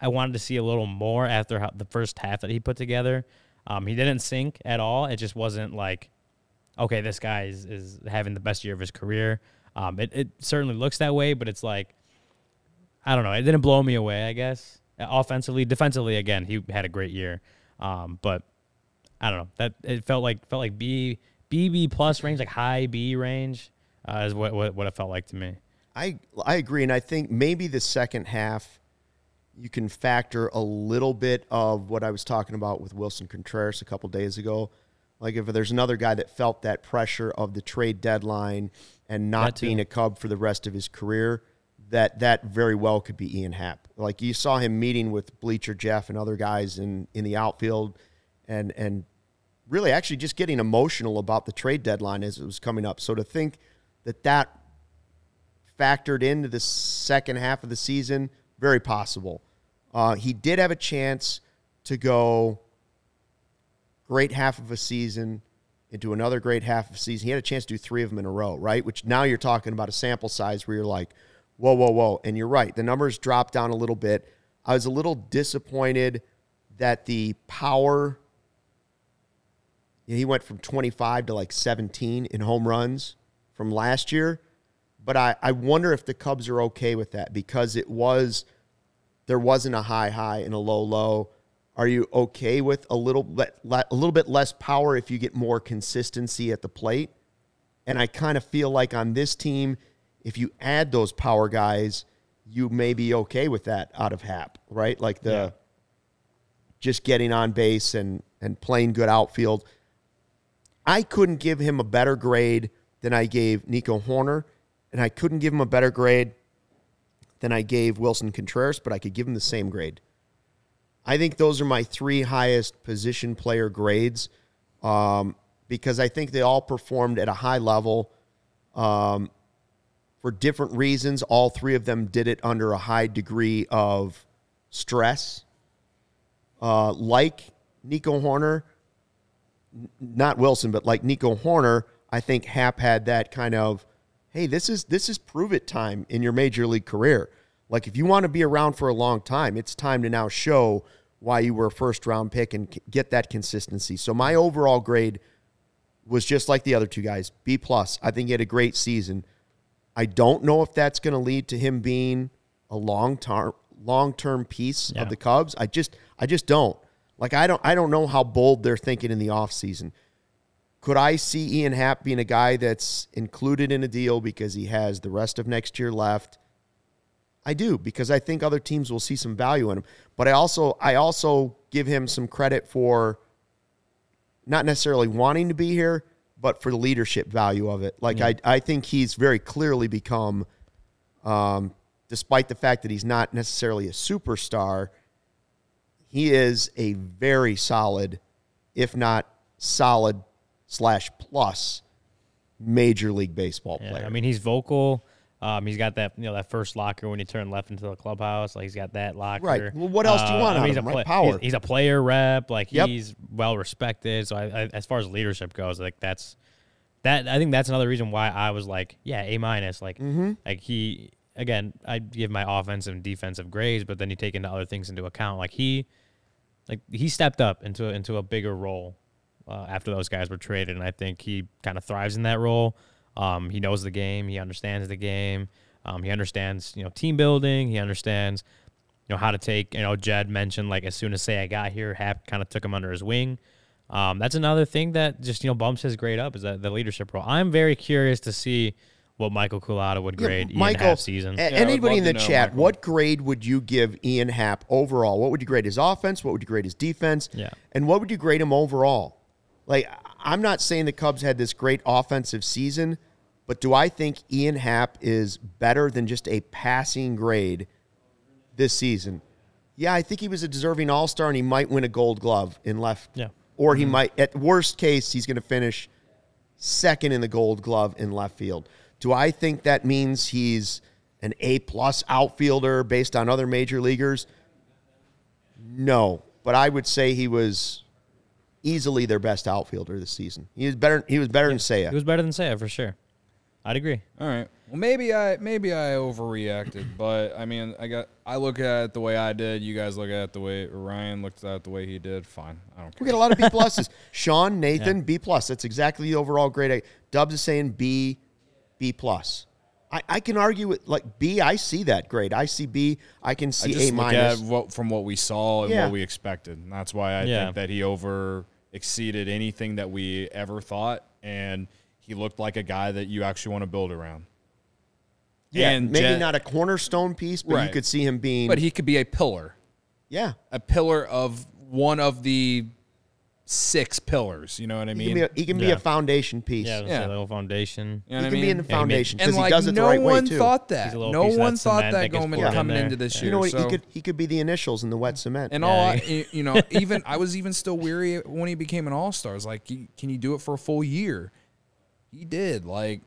I wanted to see a little more after how, the first half that he put together. Um, he didn't sink at all. It just wasn't like, okay, this guy is, is having the best year of his career. Um, it, it certainly looks that way, but it's like, I don't know. It didn't blow me away, I guess. Offensively, defensively, again, he had a great year. Um, but I don't know. That it felt like felt like B BB plus range, like high B range, uh, is what, what what it felt like to me. I I agree, and I think maybe the second half you can factor a little bit of what I was talking about with Willson Contreras a couple days ago, Like if there's another guy that felt that pressure of the trade deadline and not being a Cub for the rest of his career, that that very well could be Ian Happ. Like you saw him meeting with Bleacher Jeff and other guys in in the outfield, and and really actually just getting emotional about the trade deadline as it was coming up. So to think that that factored into the second half of the season, very possible. Uh, he did have a chance to go great half of a season into another great half of a season. He had a chance to do three of them in a row, right? Which now you're talking about a sample size where you're like, whoa, whoa, whoa. And you're right. The numbers dropped down a little bit. I was a little disappointed that the power he went from 25 to like 17 in home runs from last year. But I, I wonder if the Cubs are okay with that because it was there wasn't a high high and a low low. Are you okay with a little bit a little bit less power if you get more consistency at the plate? And I kind of feel like on this team, if you add those power guys, you may be okay with that out of Happ, right? Like the Yeah. just getting on base and and playing good outfield. I couldn't give him a better grade than I gave Nico Hoerner, and I couldn't give him a better grade than I gave Willson Contreras, but I could give him the same grade. I think those are my three highest position player grades um, because I think they all performed at a high level um, for different reasons. All three of them did it under a high degree of stress. Uh, like Nico Hoerner, n- not Willson, but like Nico Hoerner, I think Happ had that kind of, hey, this is this is prove it time in your major league career. Like if you want to be around for a long time, it's time to now show why you were a first round pick and get that consistency. So my overall grade was just like the other two guys, B plus. I think he had a great season. I don't know if that's going to lead to him being a long term long term piece Yeah. of the Cubs. I just I just don't. Like I don't I don't know how bold they're thinking in the offseason. Could I see Ian Happ being a guy that's included in a deal because he has the rest of next year left? I do because I think other teams will see some value in him. But I also I also give him some credit for not necessarily wanting to be here, but for the leadership value of it. Like I I think he's very clearly become um, despite the fact that he's not necessarily a superstar, he is a very solid, if not solid slash plus major league baseball Yeah, player. I mean, he's vocal. Um, he's got that you know that first locker when you turn left into the clubhouse. Like he's got that locker. Right. Well, what else do you Uh, want I out mean, of he's him, a right? Power. He's, he's a player rep. Like Yep. he's well respected. So I, I, as far as leadership goes, like that's that. I think that's another reason why I was like, yeah, A minus. Like, Mm-hmm. like he again. I give my offensive and defensive grades, but then you take into other things into account. Like he, like he stepped up into into a bigger role uh, after those guys were traded, and I think he kind of thrives in that role. Um, he knows the game. He understands the game. Um, he understands you know team building. He understands you know how to take. You know, Jed mentioned like as soon as say I got here, Happ kind of took him under his wing. Um, that's another thing that just you know bumps his grade up is that the leadership role. I'm very curious to see what Michael Culotta would Yeah, grade Ian Michael, Happ's season. a- I would anybody in the chat, Michael. what grade would you give Ian Happ overall? What would you grade his offense? What would you grade his defense? Yeah. And what would you grade him overall? Like, I'm not saying the Cubs had this great offensive season, but do I think Ian Happ is better than just a passing grade this season? Yeah, I think he was a deserving All Star, and he might win a Gold Glove in left. Yeah. Or he mm-hmm. might, at worst case, he's going to finish second in the Gold Glove in left field. Do I think that means he's an A plus outfielder based on other major leaguers? No, but I would say he was easily their best outfielder this season. He was better. He was better than Seiya. He was better than Seiya for sure. I'd agree. All right. Well, maybe I maybe I overreacted, but I mean, I got I look at it the way I did. You guys look at it the way Ryan looked at it the way he did. Fine, I don't We care. get a lot of B pluses. Sean, Nathan, B plus. That's exactly the overall grade. Dubs is saying B, B plus. I, I can argue with like B. I see that grade. I see B. I can I see just A look minus. at what from what we saw and Yeah. what we expected. And that's why I Yeah. think that he over exceeded anything that we ever thought, and he looked like a guy that you actually want to build around. Yeah, and maybe Jet- not a cornerstone piece, but you could see him being. But he could be a pillar, yeah, a pillar of one of the six pillars. You know what I He mean? can be a, he can be Yeah. a foundation piece. Yeah, Yeah. yeah. a little foundation. you know he what I can mean? be in the he made- foundation and because like he does it the no right way one too. thought He's that. a little No piece of one that thought cement that that gets going poured in coming there. into this Yeah. year. you know what? so- He could he could be the initials in the wet cement. And Yeah, all I, he- you know, even I was even still weary when he became an all star. I was like, "Can can you do it for a full year? He did. Like,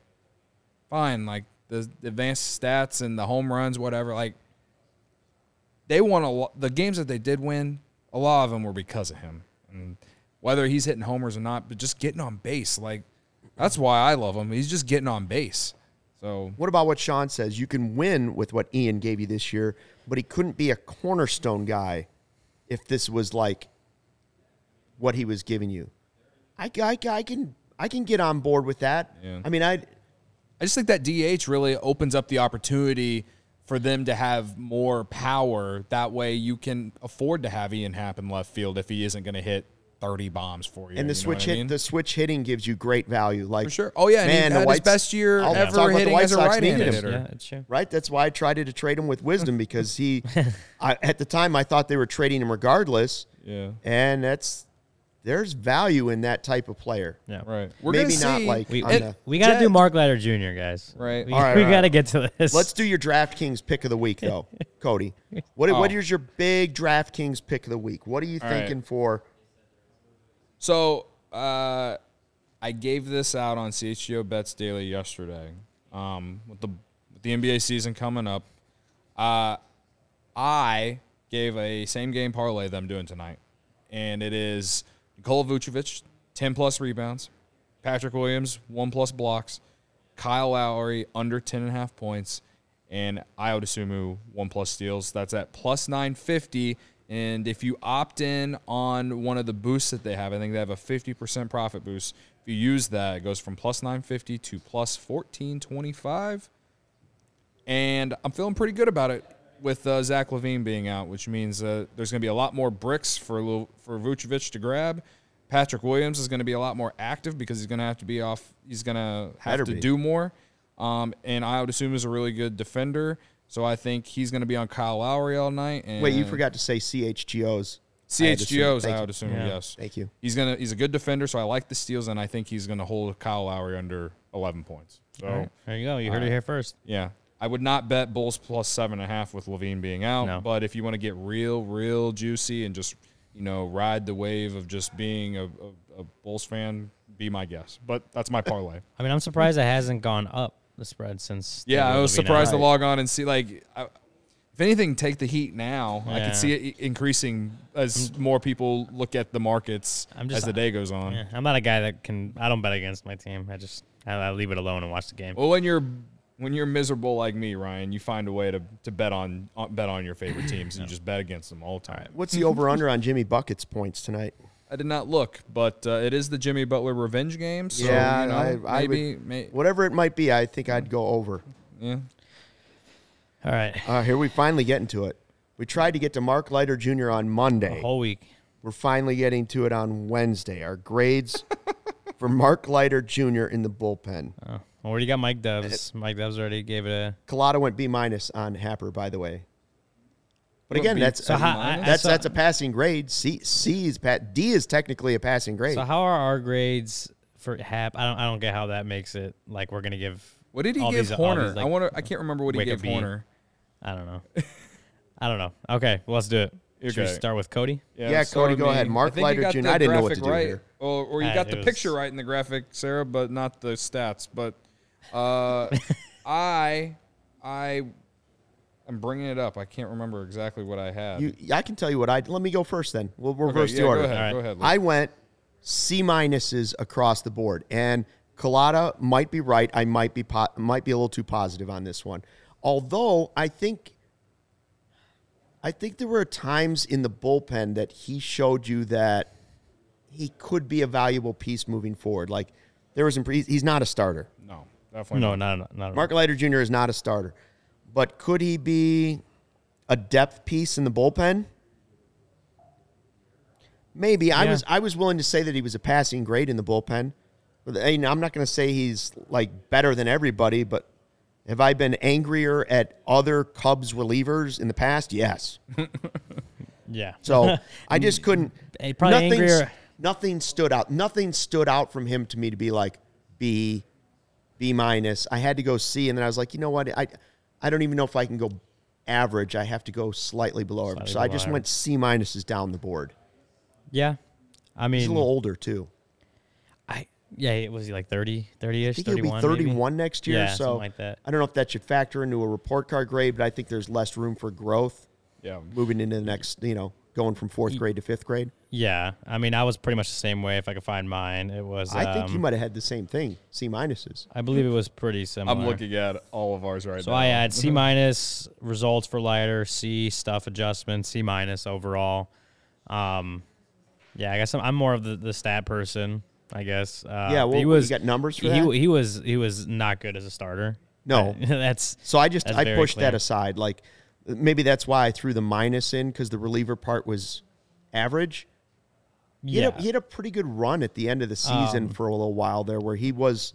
fine. Like the, the advanced stats and the home runs, whatever. Like, they won a lot. The games that they did win, a lot of them were because of him. And whether he's hitting homers or not, but just getting on base. Like, that's why I love him. He's just getting on base. So What about what Sean says? You can win with what Ian gave you this year, but he couldn't be a cornerstone guy if this was like what he was giving you. I, I, I can I can get on board with that. Yeah. I mean, I I just think that DH really opens up the opportunity for them to have more power. That way, you can afford to have Ian Happ in left field if he isn't going to hit thirty bombs for you. and the you switch what I mean? the switch hitting gives you great value. Like for sure. Oh yeah, and man, he the his Whites- best year I'll ever about the hitting White as a Sox right-handed needed him. hitter. Yeah, it's true. right? That's why I tried to trade him with wisdom because he, I, at the time, I thought they were trading him regardless, Yeah, and that's there's value in that type of player. Yeah. right. We're Maybe not see- like We, on we got to do Mark Leiter Jr., guys. Right. We, All right, we all got to get to this. Let's do your DraftKings pick of the week, though, Cody. What what Oh. is your big DraftKings pick of the week? What are you All right. thinking for? So uh, I gave this out on CHGO Bets Daily yesterday. Um, with the with the NBA season coming up, uh, I gave a same game parlay that I'm doing tonight, and it is Nikola Vucevic ten plus rebounds, Patrick Williams one plus blocks, Kyle Lowry under ten and a half points, and Ayo Dosunmu one plus steals. That's at plus nine fifty. And if you opt in on one of the boosts that they have, I think they have a fifty percent profit boost. If you use that, it goes from plus nine fifty to plus fourteen twenty five. And I'm feeling pretty good about it with uh, Zach LaVine being out, which means uh, there's going to be a lot more bricks for Lu- for Vucevic to grab. Patrick Williams is going to be a lot more active because he's going to have to be off. He's going to have Better to be. do more. Um, and I would assume is a really good defender, so I think he's going to be on Kyle Lowry all night. And Wait, you forgot to say CHGOs. I had to assume. CHGOs. Thank I would assume Yeah. yes. Thank you. He's gonna. He's a good defender, so I like the steals, and I think he's going to hold Kyle Lowry under 11 points. So. All right. There you go. You heard it here first. Yeah. I would not bet Bulls plus seven and a half with LaVine being out. No. But if you want to get real, real juicy and just, you know, ride the wave of just being a, a, a Bulls fan, be my guest. But that's my uh, parlay. I mean, I'm surprised it hasn't gone up the spread since. yeah, I was surprised out. to log on and see, like, I, if anything, take the heat now. I Yeah. could see it increasing as more people look at the markets I'm just- as the day goes on. Yeah, I'm not a guy that can. I don't bet against my team. I just I, I leave it alone and watch the game. Well, when you're when you're miserable like me, Ryan, you find a way to, to bet on, on bet on your favorite teams. and You just bet against them all the time. What's the over under on Jimmy Bucket's points tonight? I did not look, but uh, it is the Jimmy Butler revenge game. So, yeah, you know, I, I maybe, would, may, whatever it might be, I think I'd go over. yeah. All right, Uh, here we finally get into it. We tried to get to Mark Leiter Jr. on a Monday. whole week. We're finally getting to it on Wednesday. Our grades for Mark Leiter Jr. in the bullpen. Oh, already got Mike Doves. Mike Doves already gave it a. Colada went B minus on Happer, by the way. But again, that's So how- I- that's so- that's a passing grade. C C is pat D is technically a passing grade. So how are our grades for Happ? I don't. I don't get how that makes it like we're gonna give. What did he all give these- all Hoerner? these, like, I wonder. I can't remember what he gave up B. Hoerner. I don't know. I don't know. Okay, well, let's do it. Should we Okay. start with Cody? Yeah, so Cody, go mean, ahead. Mark I you Leiter Jr. I didn't know what to do right, here. Or, or you Ah, got the was- picture right in the graphic, Sarah, but not the stats. But uh, I, I, I'm bringing it up. I can't remember exactly what I had. You, I can tell you what I. Let me go first. Then we'll Okay, reverse yeah, the order. Go ahead. All right. Go ahead. I went C minuses across the board, and Colada might be right. I might be po- might be a little too positive on this one. Although I think, I think there were times in the bullpen that he showed you that he could be a valuable piece moving forward. Like there was, some, he's he's not a starter. no, definitely No, not. not not. Mark Leiter Jr. is not a starter, but could he be a depth piece in the bullpen? Maybe I was I was willing to say that he was a passing grade in the bullpen. I mean, I'm not going to say he's like better than everybody, but have I been angrier at other Cubs relievers in the past? Yes. Yeah. So I just couldn't. Probably angrier. nothing stood out. Nothing stood out from him to me to be like B, B minus. I had to go C, and then I was like, you know what? I I don't even know if I can go average. I have to go slightly below average. Slightly So I just average. went C minuses down the board. Yeah. I mean, He's a little older too. I yeah, it was he like 30, 30 I ish, think he'll 31. be maybe? 31 next year. Yeah, so something like that. I don't know if that should factor into a report card grade, but I think there's less room for growth Yeah. moving into the next, you know, going from fourth grade to fifth grade. Yeah, I mean, I was pretty much the same way. If I could find mine, it was. I think you um, might have had the same thing, C minuses. I believe it was pretty similar. I'm looking at all of ours right So now. So I had C minus results for Leiter, C stuff adjustment, C minus overall. Um, yeah, I guess I'm, I'm more of the, the stat person. I guess. Uh, yeah, but well, he was. you got numbers for he, that? he was he was not good as a starter. No. that's So I just I pushed clear. that aside. Like maybe that's why I threw the minus in because the reliever part was average. He, yeah. had a, he had a pretty good run at the end of the season Um, for a little while there, where he was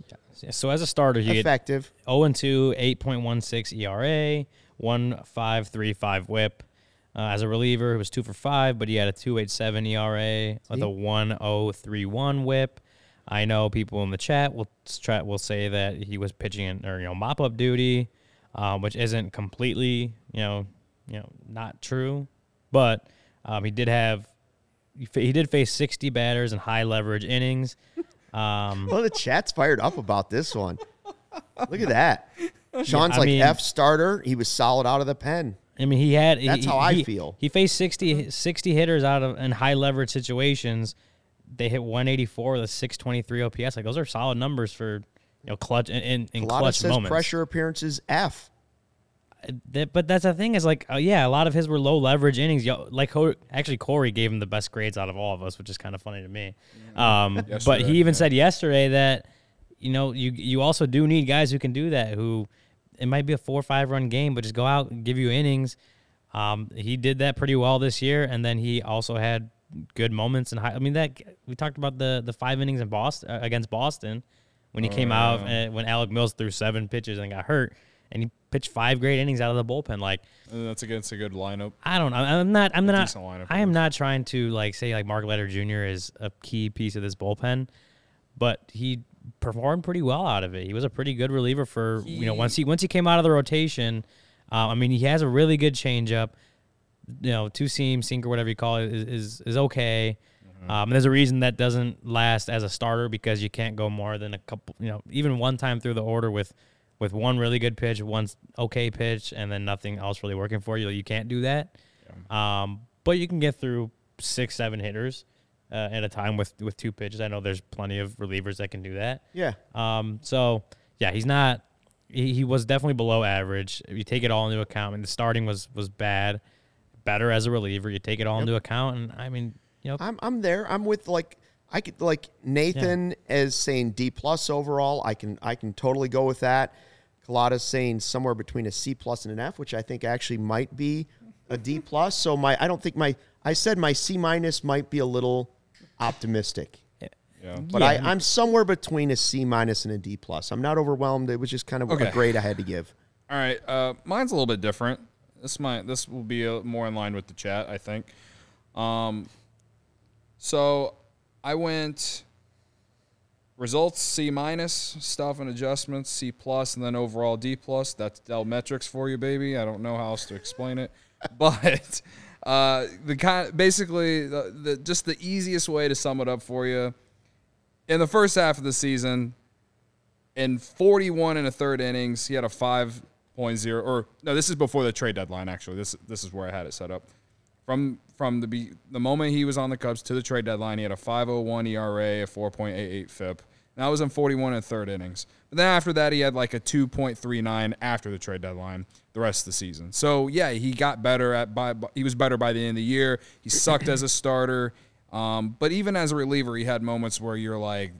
So as a starter, he effective. 0 and 2, 8.16 ERA, 1.535 WHIP. Uh, as a reliever, he was two for five, but he had a 2.87 ERA with a 1.031 WHIP. I know people in the chat will try, will say that he was pitching in, or you know mop up duty, um, which isn't completely you know you know not true, but um, he did have he did face 60 batters in high leverage innings. Um, Well, the chat's fired up about this one. Look at that. Sean's I like mean- F starter. He was solid out of the pen. I mean, he had. That's he- how I he- feel. He faced 60, 60 hitters out of in high leverage situations. They hit 184 with a 623 OPS. Like those are solid numbers for you know clutch in in, in clutch says moments. pressure appearances F. That- but that's the thing is like uh, yeah, a lot of his were low leverage innings. Yo, like Cor- actually Corey gave him the best grades out of all of us, which is kind of funny to me. Um, but he even yeah. said yesterday that you know you you also do need guys who can do that. Who it might be a four or five run game, but just go out and give you innings. Um, he did that pretty well this year, and then he also had good moments and high. I mean that we talked about the the five innings in Boston uh, against Boston when he Oh, came out uh, when Alec Mills threw seven pitches and got hurt, and he pitched five great innings out of the bullpen. Like And that's against a good lineup. I don't know. I'm not. I'm not. decent lineup, I am not trying to like say like Mark Leiter Jr. is a key piece of this bullpen, but he performed pretty well out of it. He was a pretty good reliever for you know once he once he came out of the rotation. Um, I mean, he has a really good changeup. You know, two seam sinker, whatever you call it, is is, is okay. Um, and there's a reason that doesn't last as a starter because you can't go more than a couple. You know, even one time through the order with with one really good pitch, one okay pitch, and then nothing else really working for you. You can't do that. Um, but you can get through six, seven hitters uh, at a time with with two pitches. I know there's plenty of relievers that can do that. Yeah. Um, so yeah, he's not. He, he was definitely below average. If you take it all into account, I mean, the starting was was bad. Better as a reliever, you take it all into account, and I mean, you know, I'm I'm there. I'm with like I could like Nathan as saying D plus overall. I can I can totally go with that. Colada's saying somewhere between a C plus and an F, which I think actually might be a D plus. So my I don't think my I said my C minus might be a little optimistic. Yeah. But I, I'm somewhere between a C minus and a D plus. I'm not overwhelmed. It was just kind of Okay. a grade I had to give. All right, uh, mine's a little bit different. This might this will be uh more in line with the chat, I think. Um, so I went results C minus, stuff and adjustments C plus, and then overall D plus. That's Dell metrics for you, baby. I don't know how else to explain it, but uh, the kind basically the, the just the easiest way to sum it up for you. In the first half of the season, in 41 and a third innings, he had a 5.0 or no, this is before the trade deadline actually. This this is where I had it set up. From from the the moment he was on the Cubs to the trade deadline, he had a 5.01 ERA, a 4.88 FIP. And that was in 41 and third innings. But then after that, he had like a 2.39 after the trade deadline the rest of the season. So yeah, he got better at by he was better by the end of the year. He sucked as a starter. Um, but even as a reliever, he had moments where you're like,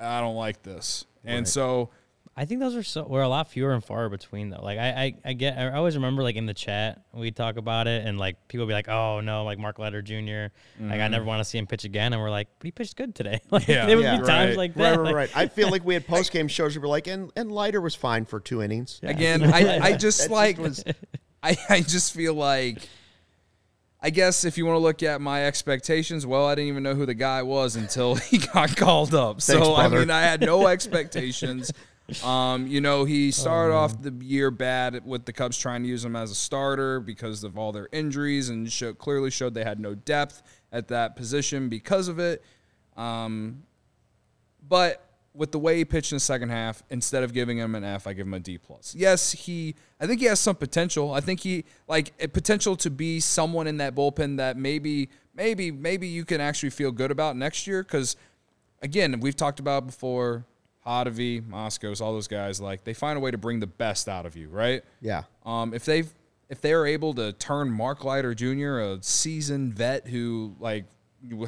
I don't like this. And so I think those are so were a lot fewer and far between though. Like I, I, I get I always remember like in the chat we talk about it and like people be like, oh no, like Mark Leiter Jr. Like I mm-hmm. never want to see him pitch again, and we're like, but he pitched good today. like Yeah. there would Yeah. be times Right. like Right, that. right, like- right. I feel like we had post game shows where we're like, and and Leiter was fine for two innings. again, I, I just That like was- I, I just feel like I guess if you want to look at my expectations, well, I didn't even know who the guy was until he got called up. So Thanks, I mean, I had no expectations. Um, you know, he started Oh, off the year bad with the Cubs trying to use him as a starter because of all their injuries, and show, clearly showed they had no depth at that position because of it. Um, but with the way he pitched in the second half, instead of giving him an F, I give him a D plus. Yes, he. I think he has some potential. I think he like a potential to be someone in that bullpen that maybe, maybe, maybe you can actually feel good about next year. Because again, we've talked about before, Hottovy, Moskos, all those guys. Like they find a way to bring the best out of you, right? Yeah. Um, if they if they are able to turn Mark Leiter Jr., a seasoned vet who like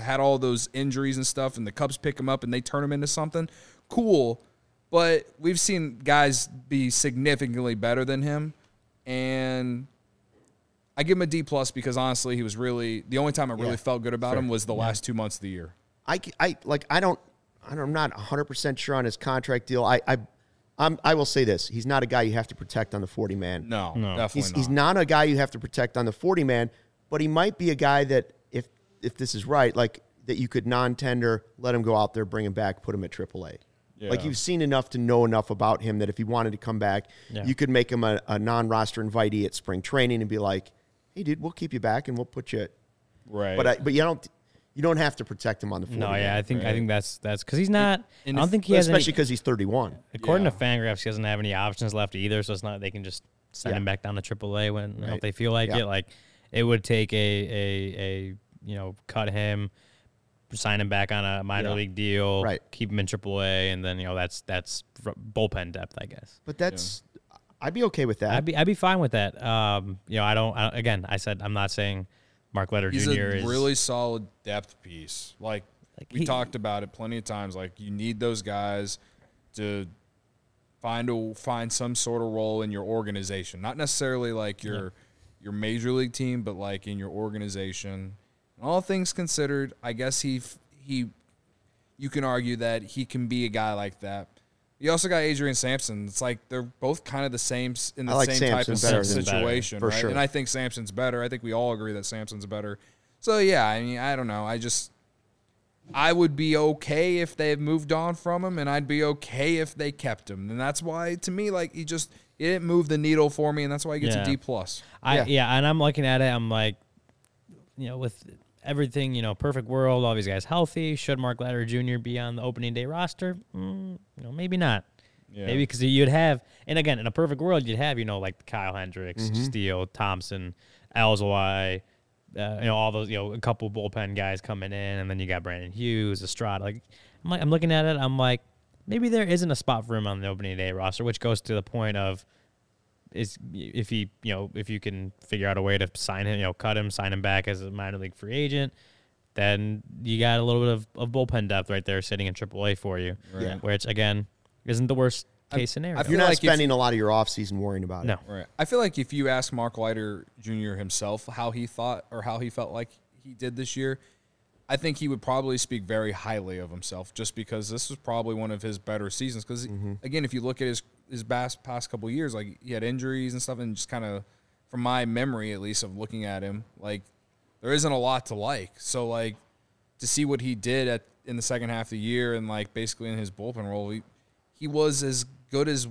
had all those injuries and stuff, and the Cubs pick him up and they turn him into something, cool. But we've seen guys be significantly better than him, and I give him a D plus because honestly, he was really the only time I really Yeah. felt good about him was the last two months of the year. I, I- like I don't- I'm not 100 percent sure on his contract deal. I I I'm, I will say this: he's not a guy you have to protect on the 40 man. No, definitely he's not. he's not a guy you have to protect on the 40 man, but he might be a guy that if if this is right, like that you could non-tender, let him go out there, bring him back, put him at AAA. Like you've seen enough to know enough about him that if he wanted to come back, Yeah. you could make him a, a non-roster invitee at spring training and be like, "Hey, dude, we'll keep you back and we'll put you." At, Right. but I, but you don't you don't have to protect him on the 40 No, man. yeah, I think I think that's that's because he's not. and I don't if- think he has especially any. because he's 31. According Yeah. to Fangraphs, he doesn't have any options left either, so it's not they can just send Yeah. him back down to AAA when you know, Right. if they feel like Yeah. it. Like it would take a a a you know cut him, sign him back on a minor Yeah. league deal, Right. Keep him in AAA, and then you know that's that's r- bullpen depth, I guess. But that's I'd be okay with that. I'd be I'd be fine with that. Um, you know, I don't. I, again, I said I'm not saying Mark Leiter He's Jr. a is really solid depth piece. Like, Like, we he- talked about it plenty of times. Like you need those guys to find a find some sort of role in your organization. Not necessarily like your your major league team, but like in your organization. All things considered, I guess he he you can argue that he can be a guy like that. You also got Adrian Sampson. It's like they're both kind of the same in the like same type of better situation, For right? sure. And I think Sampson's better. I think we all agree that Sampson's better. So yeah, I mean, I don't know. I just I would be okay if they had moved on from him, and I'd be okay if they kept him. And that's why, to me, like he just he didn't move the needle for me, and that's why he gets Yeah. a D plus. I Yeah. yeah. and I'm looking at it. I'm like, you know, with everything, you know, perfect world, all these guys healthy. Should Mark Leiter Jr. be on the opening day roster? Mm, you know, maybe not. Yeah. Maybe because you'd have, and again, in a perfect world, you'd have, you know, like Kyle Hendricks, Mm-hmm. Steele, Thompson, Alzolay, uh, you know, all those, you know, a couple bullpen guys coming in, and then you got Brandon Hughes, Estrada. Like, I'm like, I'm looking at it. I'm like, maybe there isn't a spot for him on the opening day roster, which goes to the point of is if he you know if you can figure out a way to sign him you know cut him sign him back as a minor league free agent then you got a little bit of, of bullpen depth right there sitting in AAA for you Yeah. which again isn't the worst case scenario I You're not like if- spending a lot of your offseason worrying about no it. Right. I feel like if you ask Mark Leiter Jr. himself how he thought or how he felt like he did this year, I think he would probably speak very highly of himself just because this was probably one of his better seasons. Because mm-hmm. again, if you look at his his past past couple years, like he had injuries and stuff, and just kind of from my memory at least of looking at him, like there isn't a lot to like. So like to see what he did at in the second half of the year and like basically in his bullpen role, he, he was as good as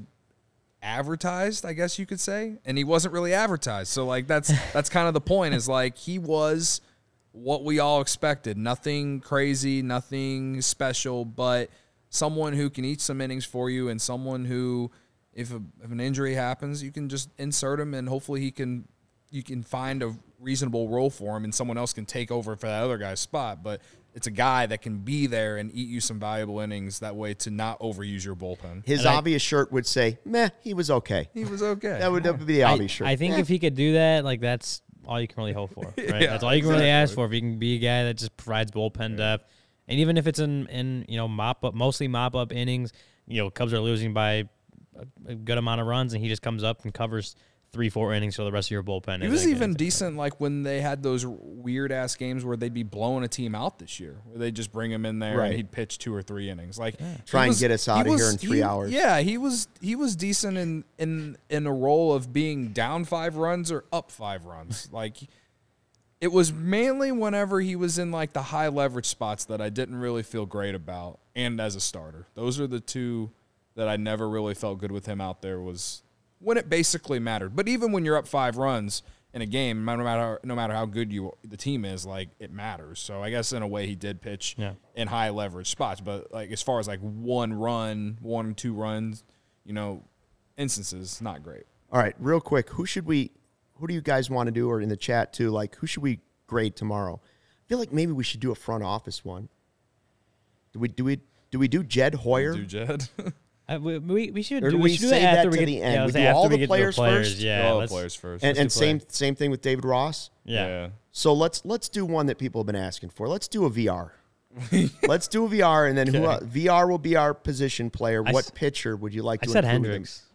advertised, I guess you could say, and he wasn't really advertised. So like that's that's kind of the point is like he was what we all expected. Nothing crazy, nothing special, but someone who can eat some innings for you and someone who if, a, if an injury happens, you can just insert him and hopefully he can you can find a reasonable role for him and someone else can take over for that other guy's spot, but it's a guy that can be there and eat you some valuable innings that way to not overuse your bullpen. His And I- obvious shirt would say, meh, he was okay. He was okay. That would, that would be the I, obvious shirt. I think Eh. if he could do that like that's all you can really hope for right Yeah, that's all you can really ask for if you can be a guy that just provides bullpen depth and even if it's in in you know mop up mostly mop up innings you know Cubs are losing by a, a good amount of runs and he just comes up and covers three four innings for the rest of your bullpen He was even decent, like when they had those weird ass games where they'd be blowing a team out this year, where they just bring him in there Right. and he'd pitch two or three innings, like he Try and get us he outta here in three he- hours. Yeah, he was he was decent in in in a role of being down five runs or up five runs. Like It was mainly whenever he was in like the high leverage spots that I didn't really feel great about, and as a starter. Those are the two that I never really felt good with him out there. Was when it basically mattered. But even when you're up five runs in a game, no matter no matter how good you the team is, like it matters. So I guess in a way he did pitch Yeah. in high leverage spots. But like as far as like one run, one two runs, you know, instances, not great. All right, real quick, who should we? Who do you guys want to do, or in the chat too? Like, who should we grade tomorrow? I feel like maybe we should do a front office one. Do we do we do we do Jed Hoyer? Do Jed? Uh, we, we, we should Or do, do we we should do save it after that we to get the end? Yeah, We do all after we the players players. first? Yeah, All the players first. and and same players. same thing with David Ross. Yeah. So let's let's do one that people have been asking for. Let's do a VR. let's do a VR, and then who uh, VR will be our position player. I what s- pitcher would you like I to? said Hendricks. in-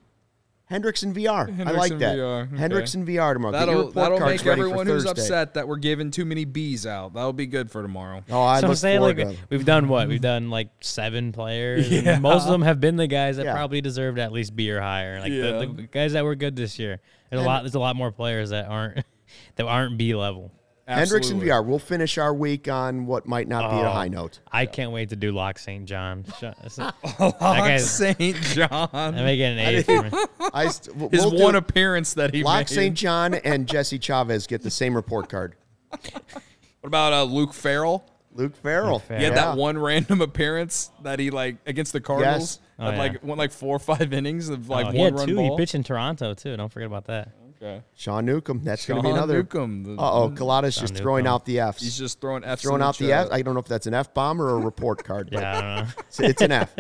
Hendricks. Hendricks in VR. I like that. VR, okay. Hendricks in VR tomorrow. That'll report that'll make everyone who's Thursday. upset that we're giving too many B's out. That'll be good for tomorrow. Oh, I so I'm look saying forward like we've done what we've done like seven players. Yeah. most of them have been the guys that Yeah. probably deserved at least B or higher. Like the, the guys that were good this year. There's a lot. There's a lot more players that aren't that aren't B level. Hendricks in Absolutely. VR. We'll finish our week on what might not be a Oh. high note. I can't wait to do Locke St. John. Sh- that Locke St. John. I make it an A for me. I st- we'll His do- one appearance that he Locke. St. John and Jesse Chavez get the same report card. What about uh, Luke Farrell? Luke Farrell. Farrell. He had Yeah. that one random appearance that he like against the Cardinals. Yes. Oh, yeah. like went like four or five innings of like Oh, he one had run two. ball. He pitched in Toronto too. Don't forget about that. Okay. Sean Newcomb. That's going to be Sean another. Newcomb, Uh oh, Colada's just Sean throwing Newcomb. out the F's. He's just throwing F's throwing in out the chat. F. I don't know if that's an F bomb or a report card. but Yeah, I don't know. It's, it's an F.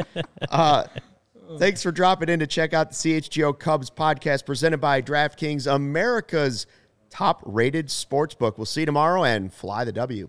Uh, thanks for dropping in to check out the CHGO Cubs podcast presented by DraftKings, America's top rated sports book. We'll see you tomorrow and fly the W.